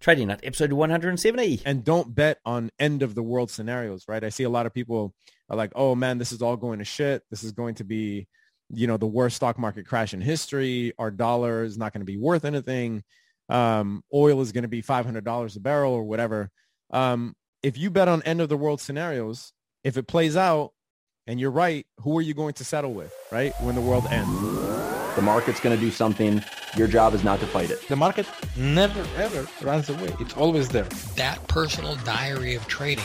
Trading Nut, episode 170. And don't bet on end of the world scenarios, right? I see a lot of people are like, oh man, this is all going to shit. This is going to be, you know, the worst stock market crash in history. Our dollar is not going to be worth anything. Um, oil is going to be $500 a barrel or whatever. Um, if you bet on end of the world scenarios, if it plays out and you're right, who are you going to settle with, right? When the world ends. The market's going to do something. Your job is not to fight it. The market never, ever runs away. It's always there. That personal diary of trading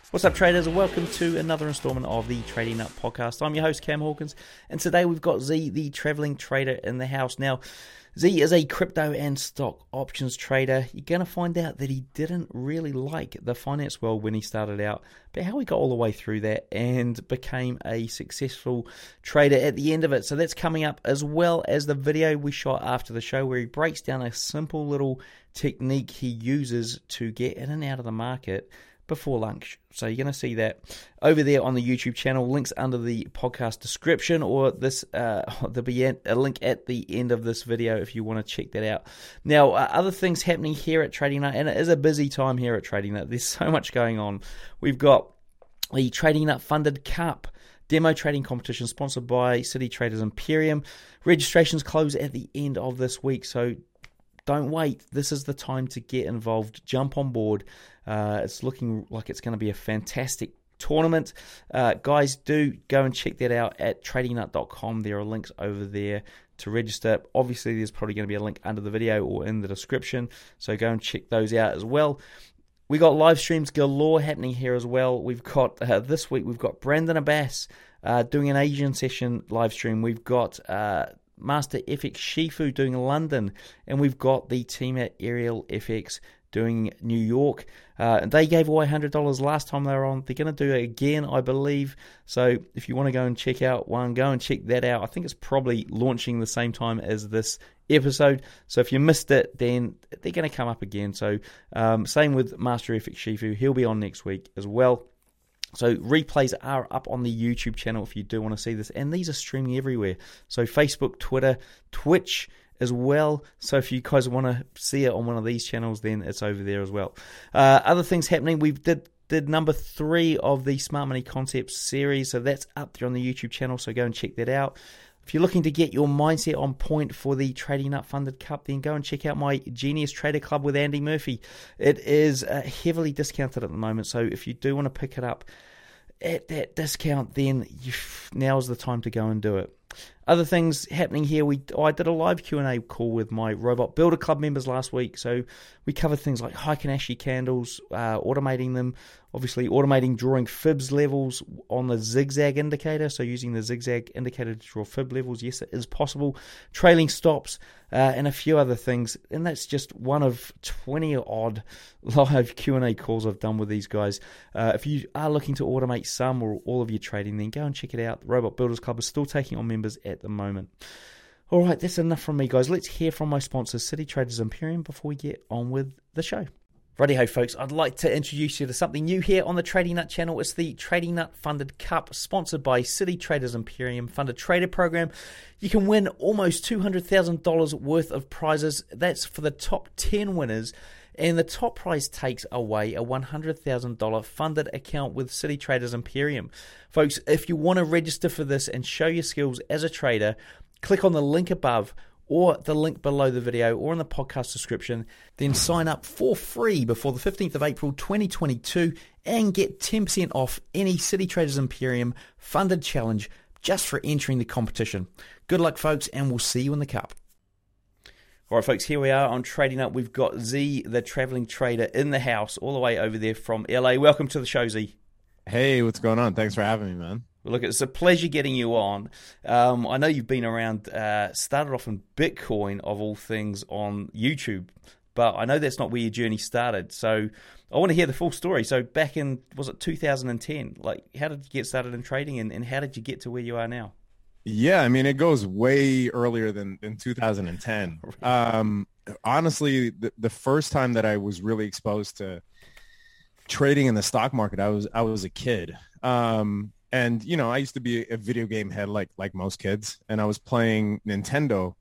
What's up, traders? Welcome to another installment of the Trading Nut Podcast. I'm your host, Cam Hawkins, and today we've got Z, the traveling trader, in the house. Now, Z is a crypto and stock options trader. You're going to find out that he didn't really like the finance world when he started out, but how he got all the way through that and became a successful trader at the end of it. So that's coming up as well as the video we shot after the show where he breaks down a simple little technique he uses to get in and out of the market before lunch. So you're going to see that over there on the YouTube channel. Links under the podcast description, or this uh, there'll be a link at the end of this video if you want to check that out. Now, uh, other things happening here at Trading Nut, and it is a busy time here at Trading Nut. There's so much going on. We've got the Trading Nut Funded Cup demo trading competition sponsored by City Traders Imperium. Registrations close at the end of this week, so don't wait. This is the time to get involved. Jump on board. Uh, it's looking like it's going to be a fantastic tournament. Uh, guys, do go and check that out at tradingnut.com. There are links over there to register. Obviously, there's probably going to be a link under the video or in the description. So go and check those out as well. We got live streams galore happening here as well. We've got uh, this week we've got Brandon Abbas uh, doing an Asian session live stream. We've got uh, Master FX Shifu doing London, and we've got the team at Aerial FX doing New York. Uh, they gave away $100 last time they were on. They're going to do it again, I believe. So if you want to go and check out one, go and check that out. I think it's probably launching the same time as this episode. So if you missed it, then they're going to come up again. So um, same with Master FX Shifu. He'll be on next week as well. So replays are up on the YouTube channel if you do want to see this, and these are streaming everywhere. So Facebook, Twitter, Twitch as well. So if you guys want to see it on one of these channels, then it's over there as well. Uh, other things happening, we did did number three of the Smart Money Concepts series, so that's up there on the YouTube channel. So go and check that out. If you're looking to get your mindset on point for the Trading Nut Funded Cup, then go and check out my Genius Trader Club with Andy Murphy. It is uh, heavily discounted at the moment, so if you do want to pick it up at that discount, then you, is the time to go and do it. Other things happening here. We I did a live Q and A call with my Robot Builder Club members last week. So we covered things like Heikin candles, uh, automating them, obviously automating drawing fibs levels on the zigzag indicator. So using the zigzag indicator to draw fib levels, yes, it is possible. Trailing stops uh, and a few other things. And that's just one of twenty odd live Q and A calls I've done with these guys. Uh, if you are looking to automate some or all of your trading, then go and check it out. The Robot Builders Club is still taking on members at the moment. All right, that's enough from me, guys. Let's hear from my sponsors, City Traders Imperium, before we get on with the show. Righty ho, folks. I'd like to introduce you to something new here on the Trading Nut channel. It's the Trading Nut Funded Cup, sponsored by City Traders Imperium Funded Trader Program. You can win almost $200,000 worth of prizes. That's for the top 10 winners. And the top prize takes away a $100,000 funded account with City Traders Imperium. Folks, if you want to register for this and show your skills as a trader, click on the link above or the link below the video or in the podcast description. Then sign up for free before the 15th of April 2022 and get 10% off any City Traders Imperium funded challenge just for entering the competition. Good luck, folks, and we'll see you in the cup. All right, folks, here we are on Trading Nut. We've got Z, the traveling trader, in the house, all the way over there from LA. Welcome to the show, Z. Hey, what's going on? Thanks for having me, man. Well, look, it's a pleasure getting you on. Um, I know you've been around, uh, started off in Bitcoin, of all things, on YouTube but I know that's not where your journey started. So I want to hear the full story. So back in was it 2010? Like, how did you get started in trading, and, and how did you get to where you are now? Yeah, I mean, it goes way earlier than, than 2010. Um, honestly, the, the first time that I was really exposed to trading in the stock market, I was I was a kid. Um, and you know, I used to be a video game head like like most kids, and I was playing Nintendo.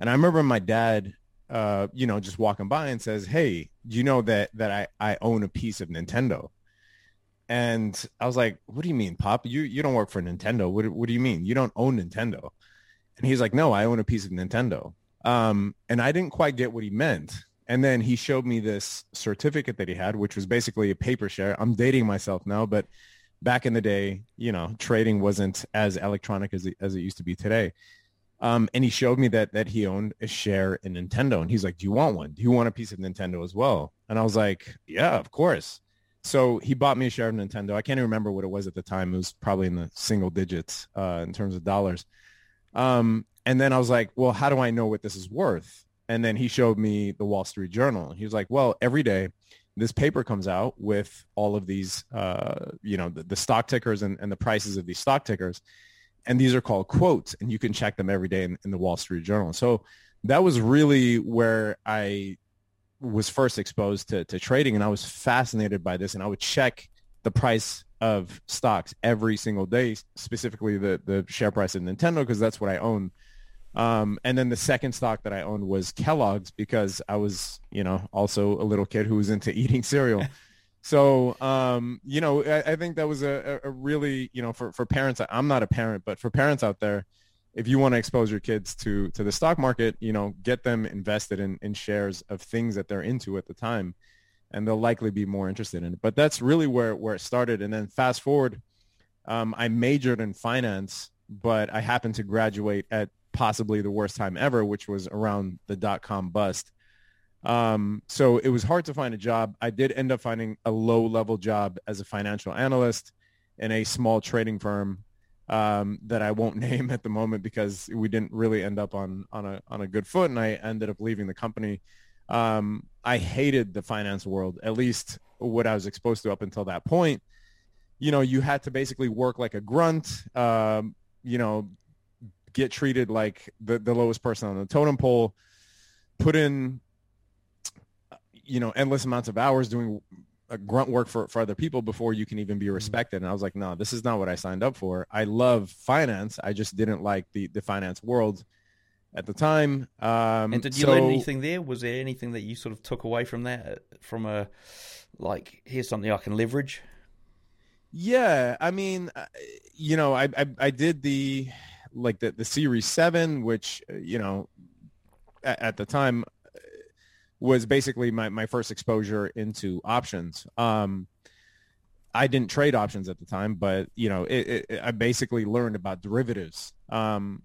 And I remember my dad, uh, you know, just walking by and says, "Hey, you know that that I I own a piece of Nintendo?" And I was like, "What do you mean, Pop? You you don't work for Nintendo? What what do you mean? You don't own Nintendo?" And he's like, "No, I own a piece of Nintendo." Um, and I didn't quite get what he meant. And then he showed me this certificate that he had, which was basically a paper share. I'm dating myself now, but back in the day, you know, trading wasn't as electronic as it, as it used to be today. Um, and he showed me that that he owned a share in Nintendo, and he's like, "Do you want one? Do you want a piece of Nintendo as well?" And I was like, "Yeah, of course." So he bought me a share of Nintendo. I can't even remember what it was at the time. It was probably in the single digits uh, in terms of dollars. Um, and then I was like, "Well, how do I know what this is worth?" And then he showed me the Wall Street Journal. He was like, "Well, every day." this paper comes out with all of these, uh, you know, the, the stock tickers and, and, the prices of these stock tickers. And these are called quotes, and you can check them every day in, in the Wall Street Journal. So that was really where I was first exposed to, to trading, and I was fascinated by this. And I would check the price of stocks every single day, specifically the, the share price of Nintendo, because that's what I own um, and then the second stock that I owned was Kellogg's because I was, you know, also a little kid who was into eating cereal. so, um, you know, I, I, think that was a, a really, you know, for, for parents, I'm not a parent, but for parents out there, if you want to expose your kids to, to the stock market, you know, get them invested in, in shares of things that they're into at the time, and they'll likely be more interested in it. But that's really where, where it started. And then fast forward, um, I majored in finance, but I happened to graduate at possibly the worst time ever, which was around the dot com bust. Um, so it was hard to find a job. I did end up finding a low level job as a financial analyst in a small trading firm um, that I won't name at the moment because we didn't really end up on on a on a good foot, and I ended up leaving the company. Um, I hated the finance world, at least what I was exposed to up until that point. You know, you had to basically work like a grunt. Um, you know, get treated like the, the lowest person on the totem pole, put in, you know, endless amounts of hours doing grunt work for, for other people before you can even be mm-hmm. respected. And I was like, no, this is not what I signed up for. I love finance. I just didn't like the, the finance world at the time. Um, and did you so, learn anything there? Was there anything that you sort of took away from that? From a like, here's something I can leverage. Yeah, I mean, uh, you know, I, I I did the like the, the Series 7, which, uh, you know, at, at the time uh, was basically my, my first exposure into options. Um, I didn't trade options at the time, but, you know, it, it, I basically learned about derivatives. Um,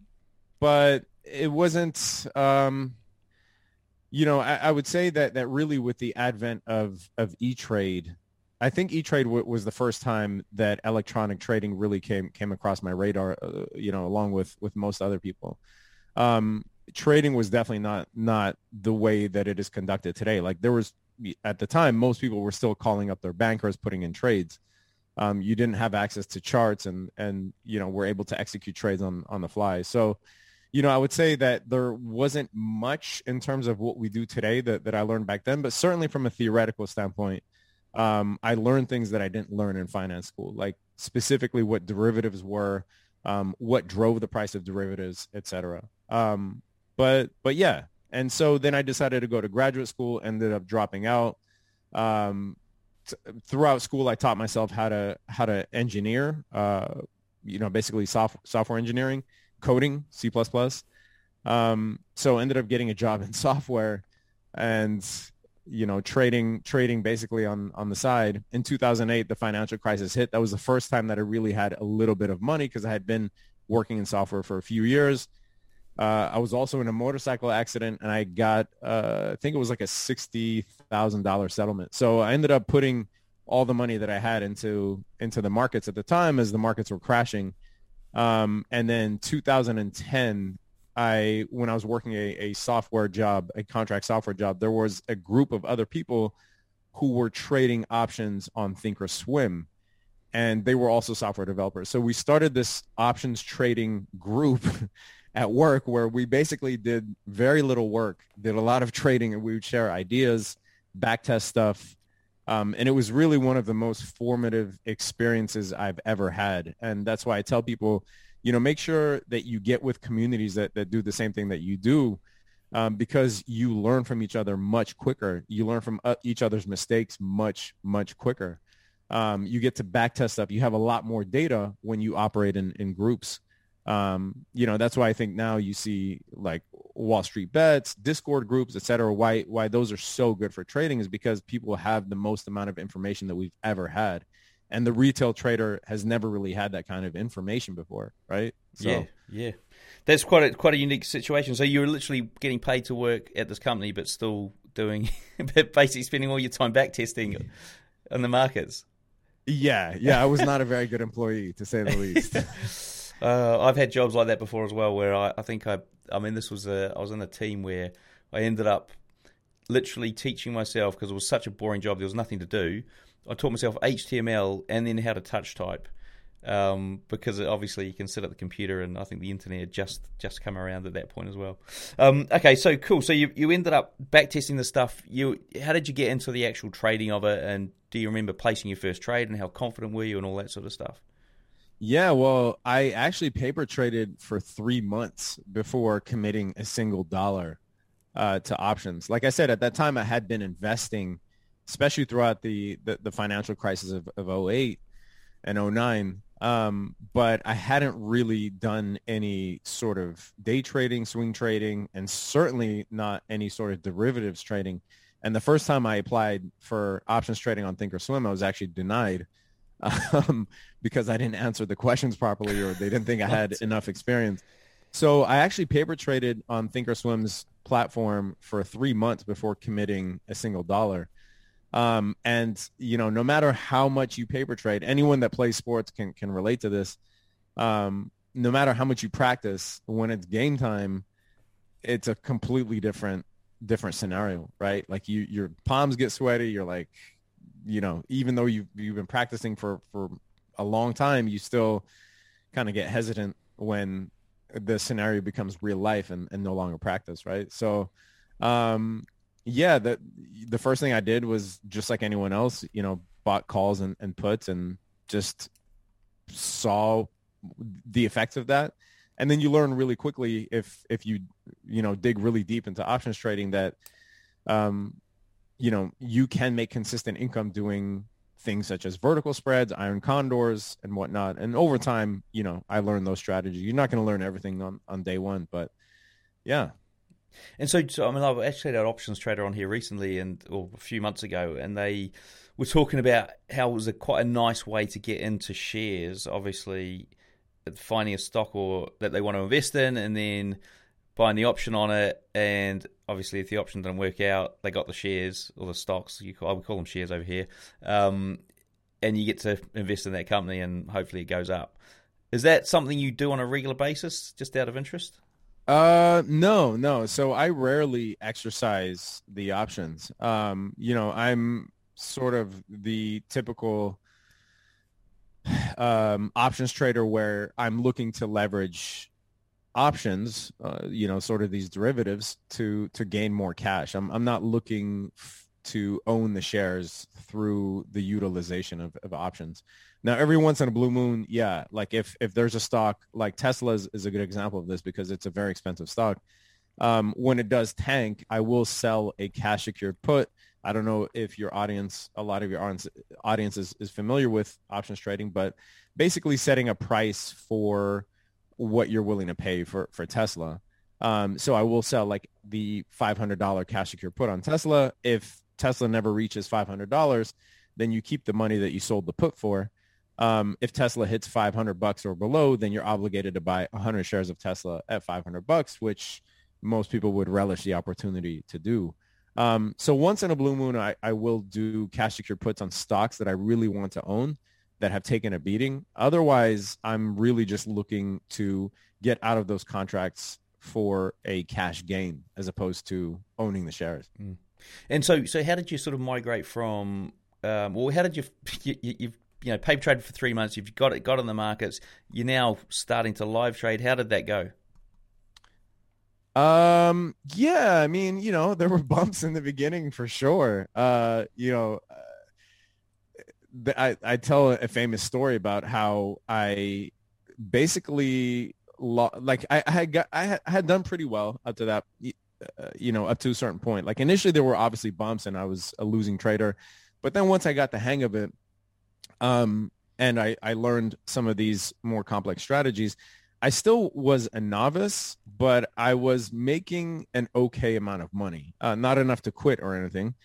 but it wasn't, um, you know, I, I, would say that, that really with the advent of, of E-Trade, I think E-Trade w- was the first time that electronic trading really came came across my radar. Uh, you know, along with with most other people, um, trading was definitely not not the way that it is conducted today. Like there was at the time, most people were still calling up their bankers, putting in trades. Um, you didn't have access to charts, and and you know were able to execute trades on on the fly. So, you know, I would say that there wasn't much in terms of what we do today that that I learned back then, but certainly from a theoretical standpoint um, I learned things that I didn't learn in finance school, like specifically what derivatives were, um, what drove the price of derivatives, etc. Um, but but yeah, and so then I decided to go to graduate school. Ended up dropping out. Um, t- throughout school, I taught myself how to how to engineer. Uh, you know, basically soft, software engineering, coding, C++. Um, so ended up getting a job in software and you know trading trading basically on on the side in 2008 the financial crisis hit that was the first time that i really had a little bit of money because i had been working in software for a few years uh, i was also in a motorcycle accident and i got uh, i think it was like a $60000 settlement so i ended up putting all the money that i had into into the markets at the time as the markets were crashing um, and then 2010 I when I was working a, a software job, a contract software job, there was a group of other people who were trading options on Thinkorswim, and they were also software developers. So we started this options trading group at work where we basically did very little work, did a lot of trading, and we would share ideas, backtest stuff, um, and it was really one of the most formative experiences I've ever had. And that's why I tell people, you know, make sure that you get with communities that, that do the same thing that you do um, because you learn from each other much quicker. You learn from uh, each other's mistakes much, much quicker. Um, you get to backtest stuff. You have a lot more data when you operate in, in groups. Um, you know, that's why I think now you see like Wall Street bets, Discord groups, et cetera. Why why those are so good for trading is because people have the most amount of information that we've ever had, and the retail trader has never really had that kind of information before, right? So, yeah, yeah, that's quite a quite a unique situation. So you're literally getting paid to work at this company, but still doing basically spending all your time back testing on the markets. Yeah, yeah, I was not a very good employee to say the least. Uh, I've had jobs like that before as well, where I, I think I, I mean, this was a, I was in a team where I ended up literally teaching myself because it was such a boring job. There was nothing to do. I taught myself HTML and then how to touch type. Um, because obviously you can sit at the computer, and I think the internet had just just come around at that point as well. Um, okay, so cool. So you you ended up back testing the stuff. You how did you get into the actual trading of it, and do you remember placing your first trade, and how confident were you, and all that sort of stuff? Yeah, well, I actually paper traded for three months before committing a single dollar uh, to options. Like I said, at that time, I had been investing, especially throughout the, the, the financial crisis of, of 08 and 09. Um, but I hadn't really done any sort of day trading, swing trading, and certainly not any sort of derivatives trading. And the first time I applied for options trading on Thinkorswim, I was actually denied um, because I didn't answer the questions properly or they didn't think I had enough experience. So I actually paper traded on Thinkorswim's platform for three months before committing a single dollar. Um, and you know, no matter how much you paper trade, anyone that plays sports can can relate to this. Um, no matter how much you practice, when it's game time, it's a completely different different scenario, right? Like you, your palms get sweaty. You're like, you know, even though you've you've been practicing for for a long time, you still kind of get hesitant when the scenario becomes real life and, and no longer practice, right? So, um, yeah, the the first thing I did was just like anyone else, you know, bought calls and, and puts and just saw the effects of that. And then you learn really quickly if if you you know dig really deep into options trading that um, you know, you can make consistent income doing things such as vertical spreads, iron condors, and whatnot. And over time, you know, I learned those strategies. You're not going to learn everything on, on day one, but yeah. And so, so I mean, I've actually had an options trader on here recently, and or a few months ago, and they were talking about how it was a quite a nice way to get into shares. Obviously, finding a stock or that they want to invest in, and then buying the option on it, and obviously if the option doesn't work out, they got the shares or the stocks. You call, I would call them shares over here, um, and you get to invest in that company, and hopefully it goes up. Is that something you do on a regular basis, just out of interest? Uh, no, no. So I rarely exercise the options. Um, you know, I'm sort of the typical um, options trader where I'm looking to leverage options, uh, you know, sort of these derivatives to to gain more cash. I'm I'm not looking f- to own the shares through the utilization of, of options. Now, every once in a blue moon, yeah, like if if there's a stock like Tesla is, a good example of this because it's a very expensive stock. Um, when it does tank, I will sell a cash secured put. I don't know if your audience, a lot of your audience, audience is, is familiar with options trading, but basically setting a price for what you're willing to pay for for Tesla. Um, so I will sell like the $500 cash secure put on Tesla. If Tesla never reaches $500, then you keep the money that you sold the put for. Um, if Tesla hits 500 bucks or below, then you're obligated to buy 100 shares of Tesla at 500 bucks, which most people would relish the opportunity to do. Um, so once in a blue moon, I, I will do cash secure puts on stocks that I really want to own that have taken a beating. Otherwise, I'm really just looking to get out of those contracts for a cash gain as opposed to owning the shares. Mm. And so, so how did you sort of migrate from? Um, well, how did you, you you've you know paper trade for three months? You've got it got in the markets. You're now starting to live trade. How did that go? Um, yeah, I mean, you know, there were bumps in the beginning for sure. Uh, you know, I, I tell a famous story about how I basically like I, I had got, I had done pretty well up to that, uh, you know, up to a certain point. Like initially there were obviously bumps and I was a losing trader, but then once I got the hang of it, um, and I, I learned some of these more complex strategies, I still was a novice, but I was making an okay amount of money, uh, not enough to quit or anything.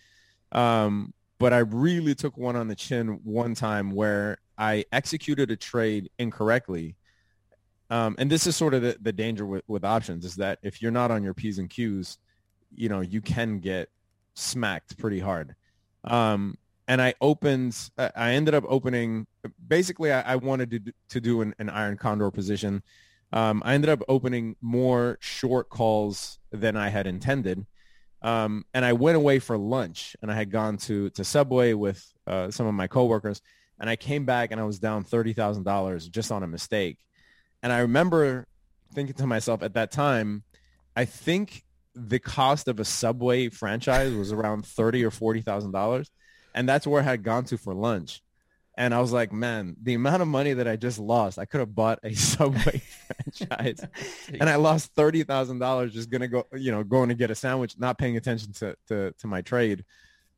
Um, but I really took one on the chin one time where I executed a trade incorrectly. Um, and this is sort of the, the danger with, with options is that if you're not on your P's and Q's, you know, you can get smacked pretty hard. Um, and I opened, I ended up opening, basically I, I wanted to, to do an, an iron condor position um, I ended up opening more short calls than I had intended. Um, and I went away for lunch and I had gone to, to Subway with uh, some of my coworkers and I came back and I was down $30,000 just on a mistake. And I remember thinking to myself at that time, I think the cost of a Subway franchise was around thirty or forty thousand dollars, and that's where I had gone to for lunch. And I was like, man, the amount of money that I just lost, I could have bought a Subway and I lost thirty thousand dollars just gonna go, you know, going to get a sandwich, not paying attention to to, to my trade,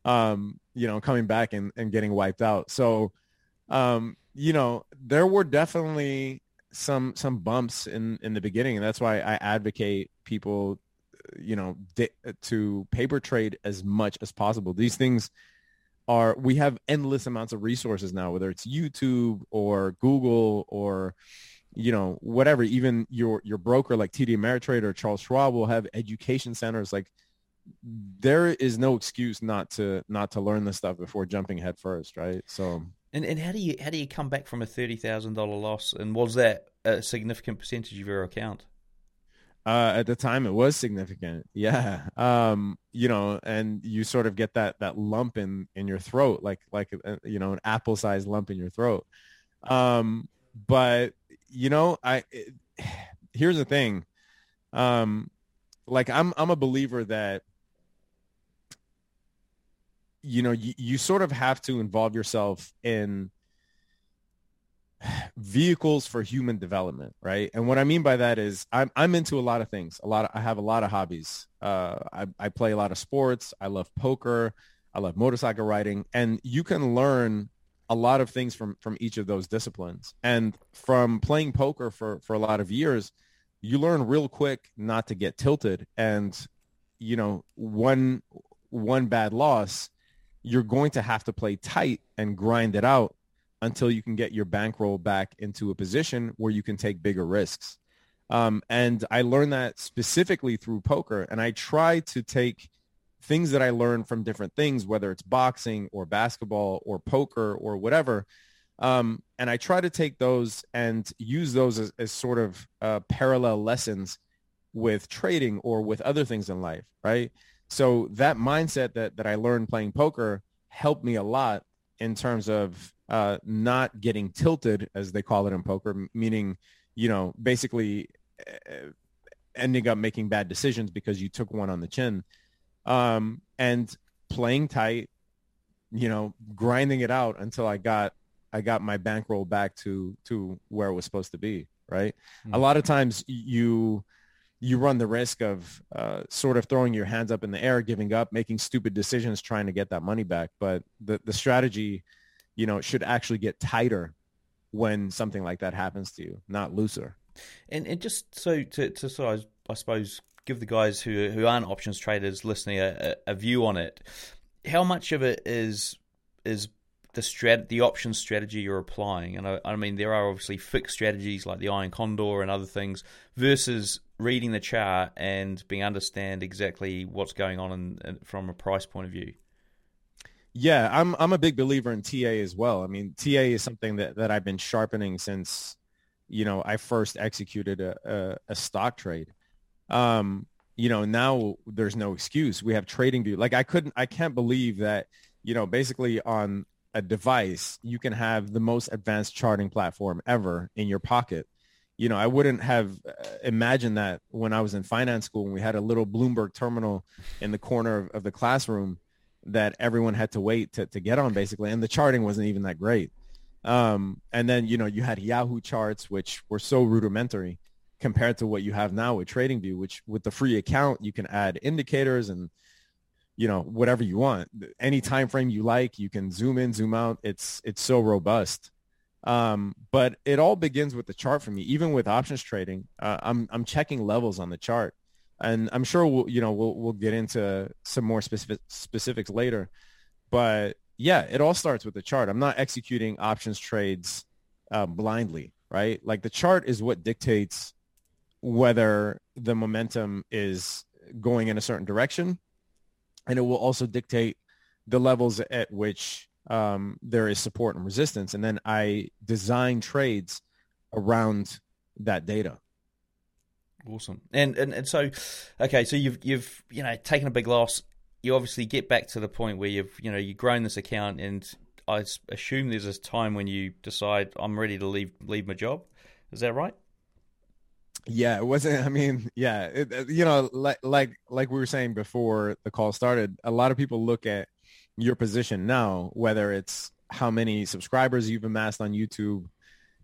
um, you know, coming back and, and getting wiped out. So, um, you know, there were definitely some some bumps in in the beginning, and that's why I advocate people, you know, di- to paper trade as much as possible. These things are we have endless amounts of resources now, whether it's YouTube or Google or you know whatever. Even your your broker like TD Ameritrade or Charles Schwab will have education centers. Like there is no excuse not to not to learn this stuff before jumping head first, right? So. And and how do you how do you come back from a thirty thousand dollar loss? And was that a significant percentage of your account? Uh, at the time, it was significant. Yeah. Um, you know, and you sort of get that that lump in in your throat, like like uh, you know, an apple sized lump in your throat. Um, but you know, I it, here's the thing. Um, like I'm I'm a believer that you know you, you sort of have to involve yourself in vehicles for human development, right? And what I mean by that is I'm I'm into a lot of things. A lot of, I have a lot of hobbies. Uh, I, I play a lot of sports. I love poker. I love motorcycle riding, and you can learn a lot of things from from each of those disciplines. And from playing poker for for a lot of years, you learn real quick not to get tilted. And you know, one one bad loss, you're going to have to play tight and grind it out until you can get your bankroll back into a position where you can take bigger risks. Um, and I learned that specifically through poker. And I try to take things that I learned from different things, whether it's boxing or basketball or poker or whatever. Um, and I try to take those and use those as, as sort of uh, parallel lessons with trading or with other things in life, right? So that mindset that, that I learned playing poker helped me a lot in terms of uh, not getting tilted, as they call it in poker, meaning, you know, basically ending up making bad decisions because you took one on the chin. Um, and playing tight, you know, grinding it out until I got I got my bankroll back to to where it was supposed to be. Right. Mm-hmm. A lot of times you you run the risk of uh, sort of throwing your hands up in the air, giving up, making stupid decisions, trying to get that money back. But the the strategy you know, should actually get tighter when something like that happens to you, not looser. And and just so to to sort of, I suppose give the guys who who aren't options traders listening a, a, view on it. How much of it is is the strat the option strategy you're applying? And I, I mean, there are obviously fixed strategies like the Iron Condor and other things versus reading the chart and being understand exactly what's going on in, in, from a price point of view. Yeah, I'm I'm a big believer in TA as well. I mean, TA is something that, that I've been sharpening since, you know, I first executed a, a, a stock trade. Um, you know, now there's no excuse. We have TradingView. Like I couldn't, I can't believe that, you know, basically on a device, you can have the most advanced charting platform ever in your pocket. You know, I wouldn't have uh, imagined that when I was in finance school and we had a little Bloomberg terminal in the corner of, of the classroom that everyone had to wait to, to get on basically. And the charting wasn't even that great. Um, and then, you know, you had Yahoo charts, which were so rudimentary compared to what you have now with TradingView, which with the free account, you can add indicators and, you know, whatever you want. Any time frame you like, you can zoom in, zoom out. It's, it's so robust. Um, but it all begins with the chart for me. Even with options trading, uh, I'm, I'm checking levels on the chart and I'm sure we'll, you know, we'll, we'll get into some more specific specifics later, but yeah, it all starts with the chart. I'm not executing options trades uh, blindly, right? Like the chart is what dictates whether the momentum is going in a certain direction. And it will also dictate the levels at which um, there is support and resistance. And then I design trades around that data. Awesome. And, and and so, okay, so you've you've you know taken a big loss. You obviously get back to the point where you've you know you've grown this account, and I assume there's a time when you decide I'm ready to leave leave my job. Is that right? Yeah, it wasn't. I mean, yeah, it, you know, like like like we were saying before the call started, a lot of people look at your position now, whether it's how many subscribers you've amassed on YouTube,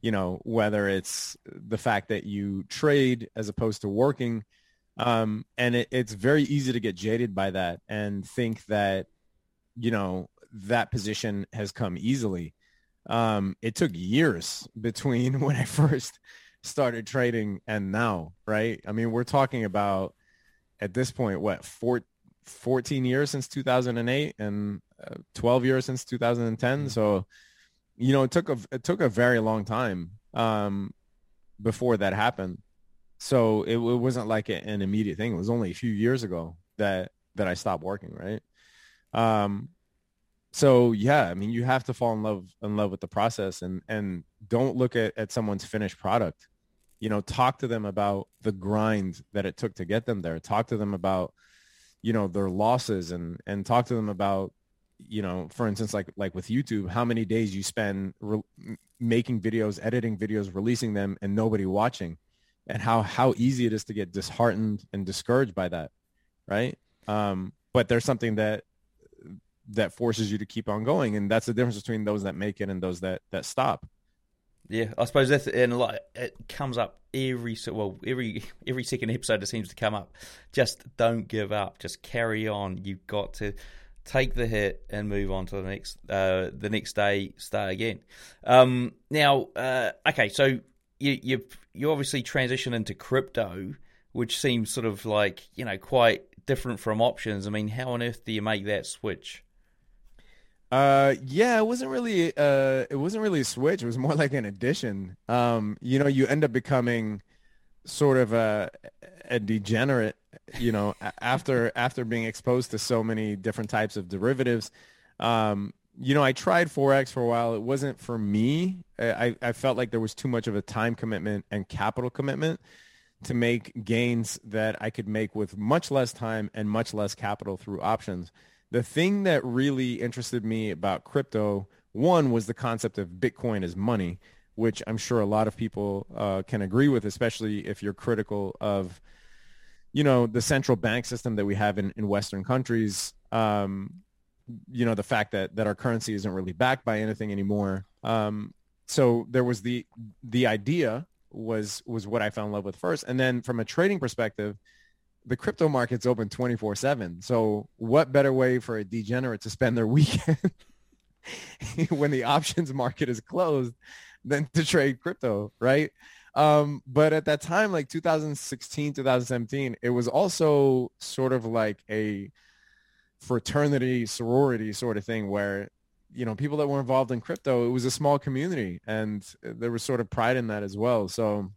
you know, whether it's the fact that you trade as opposed to working, um, and it, it's very easy to get jaded by that and think that, you know, that position has come easily. Um, it took years between when I first started trading and now, right? I mean, we're talking about at this point, what, four, 14 years since 2008 and uh, 12 years since 2010. Mm-hmm. So, you know, it took a, it took a very long time um, before that happened. So it, it wasn't like an immediate thing. It was only a few years ago that, that I stopped working. Right. Um, so yeah, I mean, you have to fall in love in love with the process and and don't look at, at someone's finished product you know, talk to them about the grind that it took to get them there. Talk to them about, you know, their losses and, and talk to them about, you know, for instance, like, like with YouTube, how many days you spend re- making videos, editing videos, releasing them and nobody watching and how, how easy it is to get disheartened and discouraged by that. Right. Um, but there's something that, that forces you to keep on going. And that's the difference between those that make it and those that, that stop. Yeah, I suppose that's and like it comes up every well every every second episode it seems to come up. Just don't give up. Just carry on. You've got to take the hit and move on to the next uh, the next day. Start again. Um, now, uh, okay, so you you you obviously transition into crypto, which seems sort of like you know quite different from options. I mean, how on earth do you make that switch? Uh, yeah, it wasn't really uh, it wasn't really a switch. It was more like an addition. Um, you know, you end up becoming sort of a a degenerate. You know, after after being exposed to so many different types of derivatives. Um, you know, I tried forex for a while. It wasn't for me. I I felt like there was too much of a time commitment and capital commitment to make gains that I could make with much less time and much less capital through options the thing that really interested me about crypto, one was the concept of Bitcoin as money, which I'm sure a lot of people uh, can agree with, especially if you're critical of, you know, the central bank system that we have in, in Western countries. Um, you know, the fact that, that our currency isn't really backed by anything anymore. Um, so there was the, the idea was, was what I fell in love with first. And then from a trading perspective, the crypto market's open 24 7. So what better way for a degenerate to spend their weekend when the options market is closed than to trade crypto, right? Um, but at that time, like 2016, 2017, it was also sort of like a fraternity, sorority sort of thing where, you know, people that were involved in crypto, it was a small community and there was sort of pride in that as well. So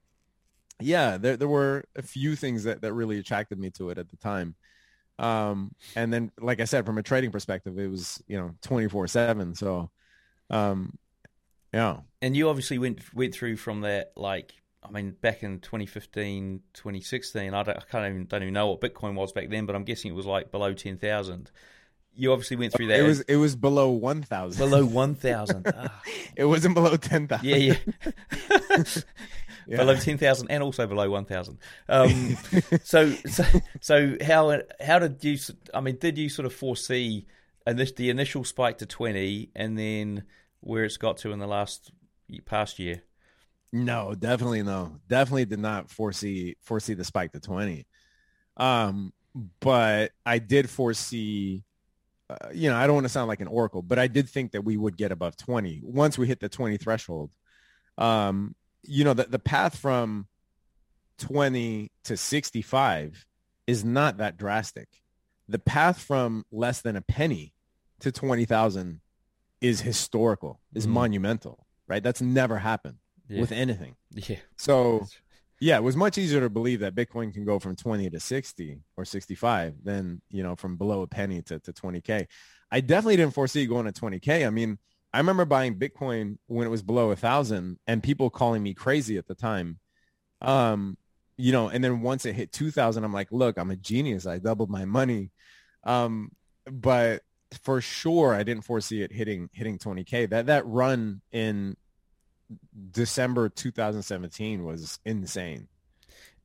yeah, there there were a few things that, that really attracted me to it at the time. Um, and then, like I said, from a trading perspective, it was you know twenty four seven. So, um, yeah. And you obviously went went through from that like I mean, back in 2015, 2016, I, don't, I can't even don't even know what Bitcoin was back then, but I'm guessing it was like below ten thousand. You obviously went through that. It was it was below one thousand. Below one thousand. ah. It wasn't below ten thousand. Yeah, yeah. Yeah. below ten thousand and also below one thousand. Um, so, so, so how how did you? I mean, did you sort of foresee and this, the initial spike to twenty, and then where it's got to in the last past year? No, definitely no. Definitely did not foresee foresee the spike to twenty. Um, but I did foresee. Uh, you know, I don't want to sound like an oracle, but I did think that we would get above 20 once we hit the 20 threshold. Um, you know, the, the path from 20 to 65 is not that drastic. The path from less than a penny to 20,000 is historical, is Mhm. monumental, right? That's never happened Yeah. with anything. Yeah. So, yeah, it was much easier to believe that Bitcoin can go from 20 to 60 or 65 than, you know, from below a penny to, to 20K. I definitely didn't foresee going to 20K. I mean, I remember buying Bitcoin when it was below a thousand and people calling me crazy at the time. Um, you know, and then once it hit 2000, I'm like, look, I'm a genius. I doubled my money. Um, but for sure, I didn't foresee it hitting, hitting 20K. That, that run in December 2017 was insane.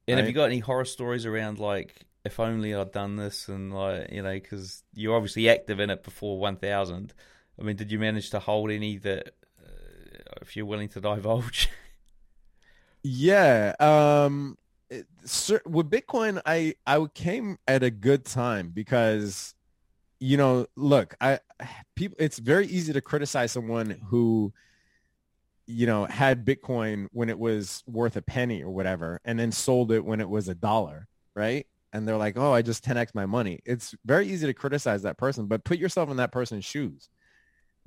And have you got any horror stories around like if only I'd done this and like you know because you're obviously active in it before 1000. I mean, did you manage to hold any that uh, if you're willing to divulge? Yeah. Um, it- with Bitcoin, I, I came at a good time because, you know, look, I, people, it's very easy to criticize someone who, you know, had Bitcoin when it was worth a penny or whatever, and then sold it when it was a dollar, right? And they're like, oh, I just 10x my money. It's very easy to criticize that person, but put yourself in that person's shoes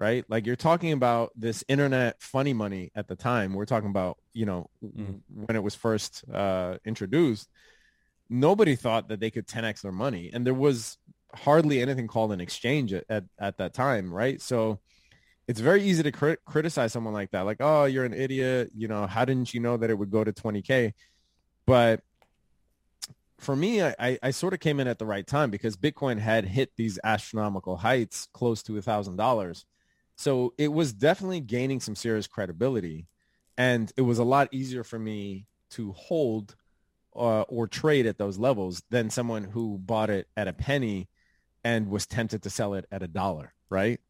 right? Like you're talking about this internet funny money at the time. We're talking about, you know, w- when it was first uh, introduced, nobody thought that they could 10x their money. And there was hardly anything called an exchange at, at, at that time, right? So it's very easy to crit- criticize someone like that. Like, oh, you're an idiot. You know, how didn't you know that it would go to 20K? But for me, I, I, I sort of came in at the right time because Bitcoin had hit these astronomical heights close to a thousand dollars. So it was definitely gaining some serious credibility. And it was a lot easier for me to hold uh, or trade at those levels than someone who bought it at a penny and was tempted to sell it at a dollar, right?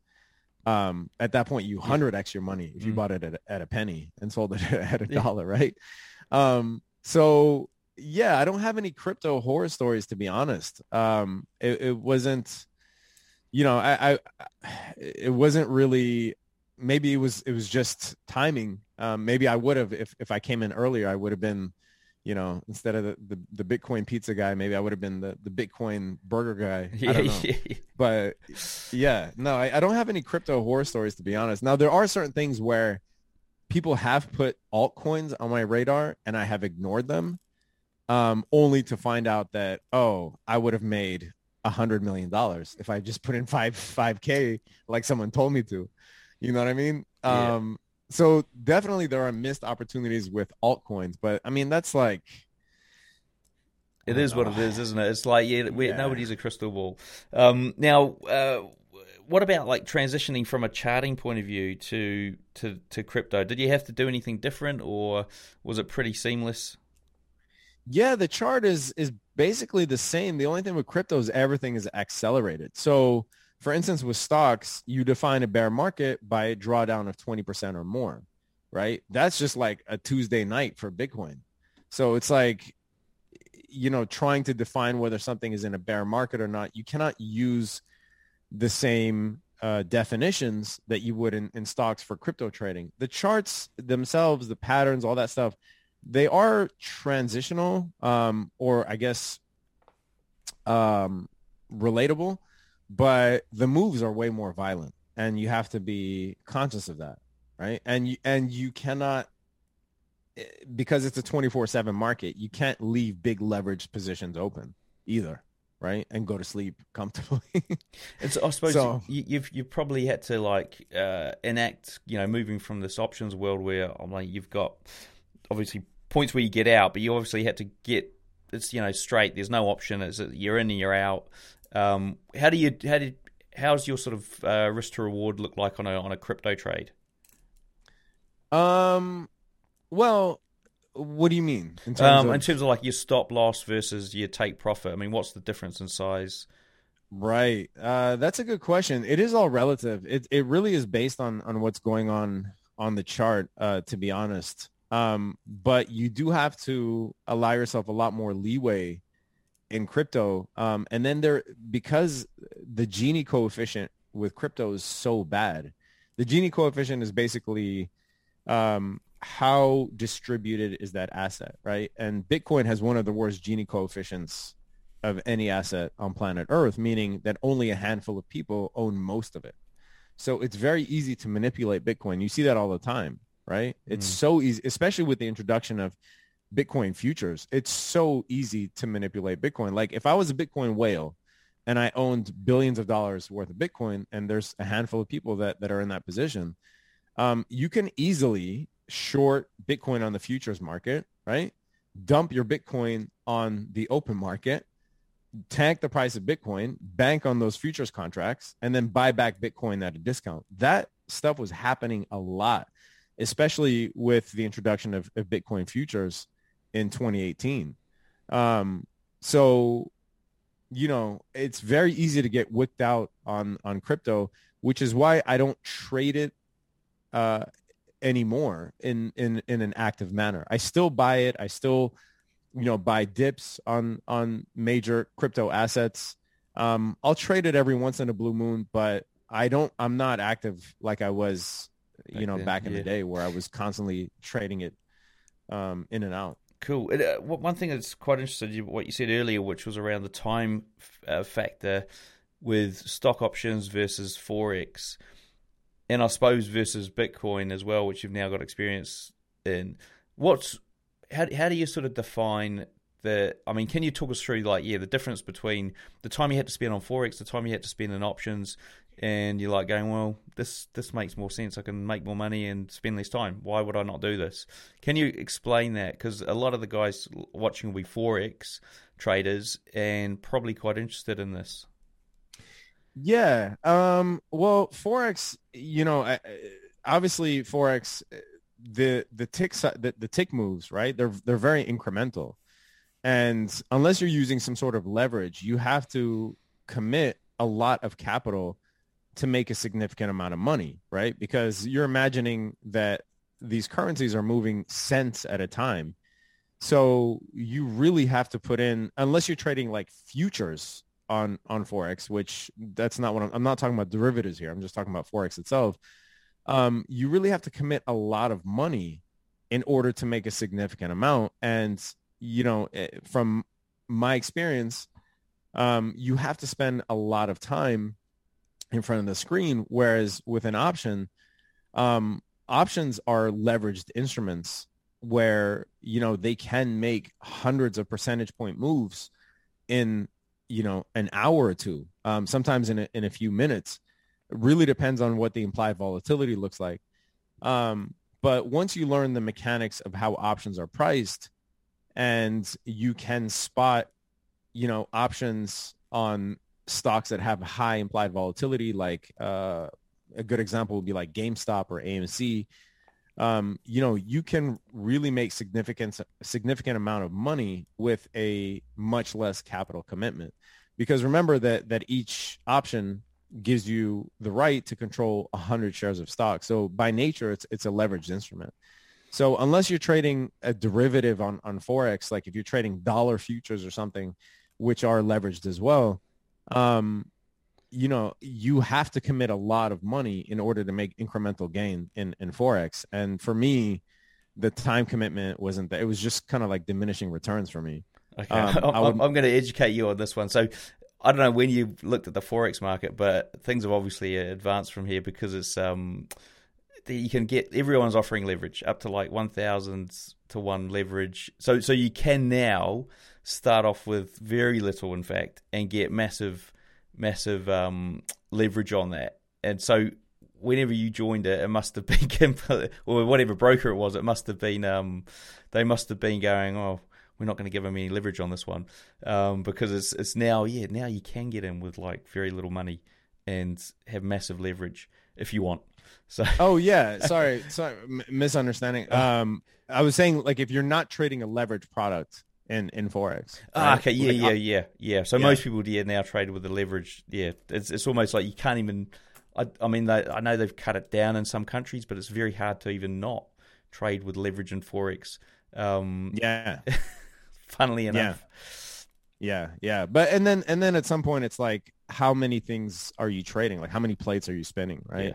Um, at that point, you 100x your money if you Mhm. bought it at, at a penny and sold it at a dollar, right? Um, so yeah, I don't have any crypto horror stories to be honest. Um, it, it wasn't, you know, I, I, it wasn't really. Maybe it was it was just timing. Um, maybe I would have if if I came in earlier, I would have been, you know, instead of the, the, the Bitcoin pizza guy, maybe I would have been the, the Bitcoin burger guy. I don't know. Yeah. But yeah, no, I, I don't have any crypto horror stories to be honest. Now there are certain things where people have put altcoins on my radar and I have ignored them, um, only to find out that oh, I would have made a hundred million dollars if I just put in five five k like someone told me to. You know what I mean? Yeah. Um, so definitely there are missed opportunities with altcoins, but I mean that's like It is what it is, isn't it? It's like yeah, we, Yeah. nobody's a crystal ball. Um, now, uh, what about like transitioning from a charting point of view to to to crypto? Did you have to do anything different, or was it pretty seamless? Yeah, the chart is is basically the same. The only thing with crypto is everything is accelerated. So, for instance, with stocks, you define a bear market by a drawdown of 20% or more, right? That's just like a Tuesday night for Bitcoin. So it's like, you know, trying to define whether something is in a bear market or not. You cannot use the same uh, definitions that you would in, in stocks for crypto trading. The charts themselves, the patterns, all that stuff, they are transitional um, or I guess um, relatable, but the moves are way more violent and you have to be conscious of that, right? And you, and you cannot eh, because it's a 24/7 market, you can't leave big leverage positions open either, right? And go to sleep comfortably. It's, I suppose So- you, you've you've probably had to like uh, enact, you know, moving from this options world where I'm like you've got obviously points where you get out, but you obviously had to get it's you know straight. There's no option. It's you're in and you're out. Um, how do you how did how's your sort of uh, risk to reward look like on a on a crypto trade? Um, well, what do you mean in terms, um, of... in terms of like your stop loss versus your take profit? I mean, what's the difference in size? Right. Uh, that's a good question. It is all relative. It it really is based on on what's going on on the chart. Uh, to be honest, um, but you do have to allow yourself a lot more leeway in crypto. Um, and then there because the Gini coefficient with crypto is so bad. The Gini coefficient is basically um, how distributed is that asset, right? And Bitcoin has one of the worst Gini coefficients of any asset on planet Earth, meaning that only a handful of people own most of it. So it's very easy to manipulate Bitcoin. You see that all the time, right? It's mm. so easy, especially with the introduction of Bitcoin futures. It's so easy to manipulate Bitcoin. Like if I was a Bitcoin whale and I owned billions of dollars worth of Bitcoin and there's a handful of people that, that are in that position, um, you can easily short Bitcoin on the futures market, right? Dump your Bitcoin on the open market tank the price of Bitcoin, bank on those futures contracts, and then buy back Bitcoin at a discount. That stuff was happening a lot, especially with the introduction of, of Bitcoin futures in 2018. Um, so, you know, it's very easy to get wicked out on on crypto, which is why I don't trade it uh, anymore in in in an active manner. I still buy it. I still you know, buy dips on on major crypto assets. Um, I'll trade it every once in a blue moon, but I don't. I'm not active like I was, you know, then, back in yeah. the day where I was constantly trading it um, in and out. Cool. Uh, one thing that's quite interesting, what you said earlier, which was around the time uh, factor with stock options versus forex, and I suppose versus Bitcoin as well, which you've now got experience in. What's how how do you sort of define the? I mean, can you talk us through like yeah the difference between the time you had to spend on forex, the time you had to spend in options, and you're like going, well, this this makes more sense. I can make more money and spend less time. Why would I not do this? Can you explain that? Because a lot of the guys watching will be forex traders and probably quite interested in this. Yeah. Um. Well, forex. You know, obviously forex the the tick the, the tick moves right they're they're very incremental and unless you're using some sort of leverage you have to commit a lot of capital to make a significant amount of money right? Because you're imagining that these currencies are moving cents at a time. So you really have to put in unless you're trading like futures on on forex which that's not what I'm, I'm not talking about derivatives here. I'm just talking about forex itself. Um, you really have to commit a lot of money in order to make a significant amount. And, you know, eh, from my experience, um, you have to spend a lot of time in front of the screen. Whereas with an option, um, options are leveraged instruments where, you know, they can make hundreds of percentage point moves in, you know, an hour or two, um, sometimes in a, in a few minutes really depends on what the implied volatility looks like. Um, but once you learn the mechanics of how options are priced and you can spot, you know, options on stocks that have high implied volatility, like uh, a good example would be like GameStop or AMC. Um, you know, you can really make significant significant amount of money with a much less capital commitment. Because remember that that each option gives you the right to control 100 shares of stock. So by nature, it's it's a leveraged instrument. So unless you're trading a derivative on, on Forex, like if you're trading dollar futures or something, which are leveraged as well, um, you know, you have to commit a lot of money in order to make incremental gain in, in Forex. And for me, the time commitment wasn't that. It was just kind of like diminishing returns for me. Okay, um, I'm, I'm going to educate you on this one. So I don't know when you looked at the forex market, but things have obviously advanced from here because it's um, you can get everyone's offering leverage up to like one thousand to one leverage. So so you can now start off with very little, in fact, and get massive massive um, leverage on that. And so whenever you joined it, it must have been or whatever broker it was. It must have been um, they must have been going, oh, we're not going to give them any leverage on this one um, because it's it's now yeah now you can get in with like very little money and have massive leverage if you want. So oh yeah, sorry, sorry, misunderstanding. Um, I was saying like if you're not trading a leverage product in in forex. Ah, right? okay, yeah, like, yeah, yeah, yeah. So yeah. most people yeah now trade with the leverage. Yeah, it's it's almost like you can't even. I, I mean, they, I know they've cut it down in some countries, but it's very hard to even not trade with leverage in forex. Um, yeah, funnily enough. Yeah. yeah, yeah, but and then and then at some point it's like, how many things are you trading? Like, how many plates are you spinning? Right. Yeah.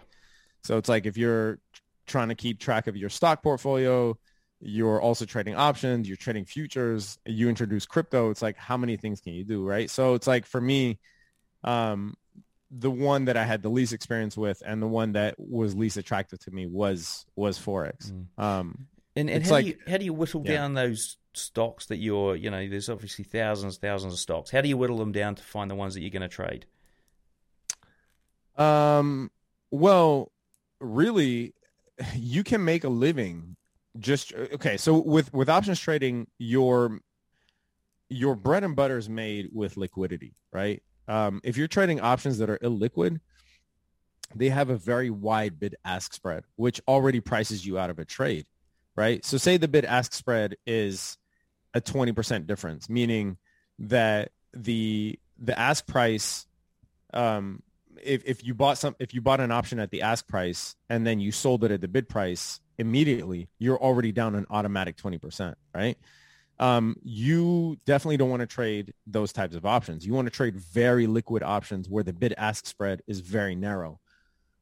So it's like if you're trying to keep track of your stock portfolio, you're also trading options, you're trading futures, you introduce crypto. It's like, how many things can you do? Right. So it's like for me, um, the one that I had the least experience with and the one that was least attractive to me was was forex. Mm. Um, and and how, like, do you, how do you whittle yeah. down those stocks that you're you know there's obviously thousands thousands of stocks. How do you whittle them down to find the ones that you're going to trade? Um. Well, really, you can make a living just okay. So with with options trading, your your bread and butter is made with liquidity, right? Um, if you're trading options that are illiquid, they have a very wide bid ask spread, which already prices you out of a trade, right? So say the bid ask spread is a 20% difference, meaning that the the ask price um, if, if you bought some if you bought an option at the ask price and then you sold it at the bid price immediately, you're already down an automatic 20%, right? Um, you definitely don't want to trade those types of options. You want to trade very liquid options where the bid ask spread is very narrow.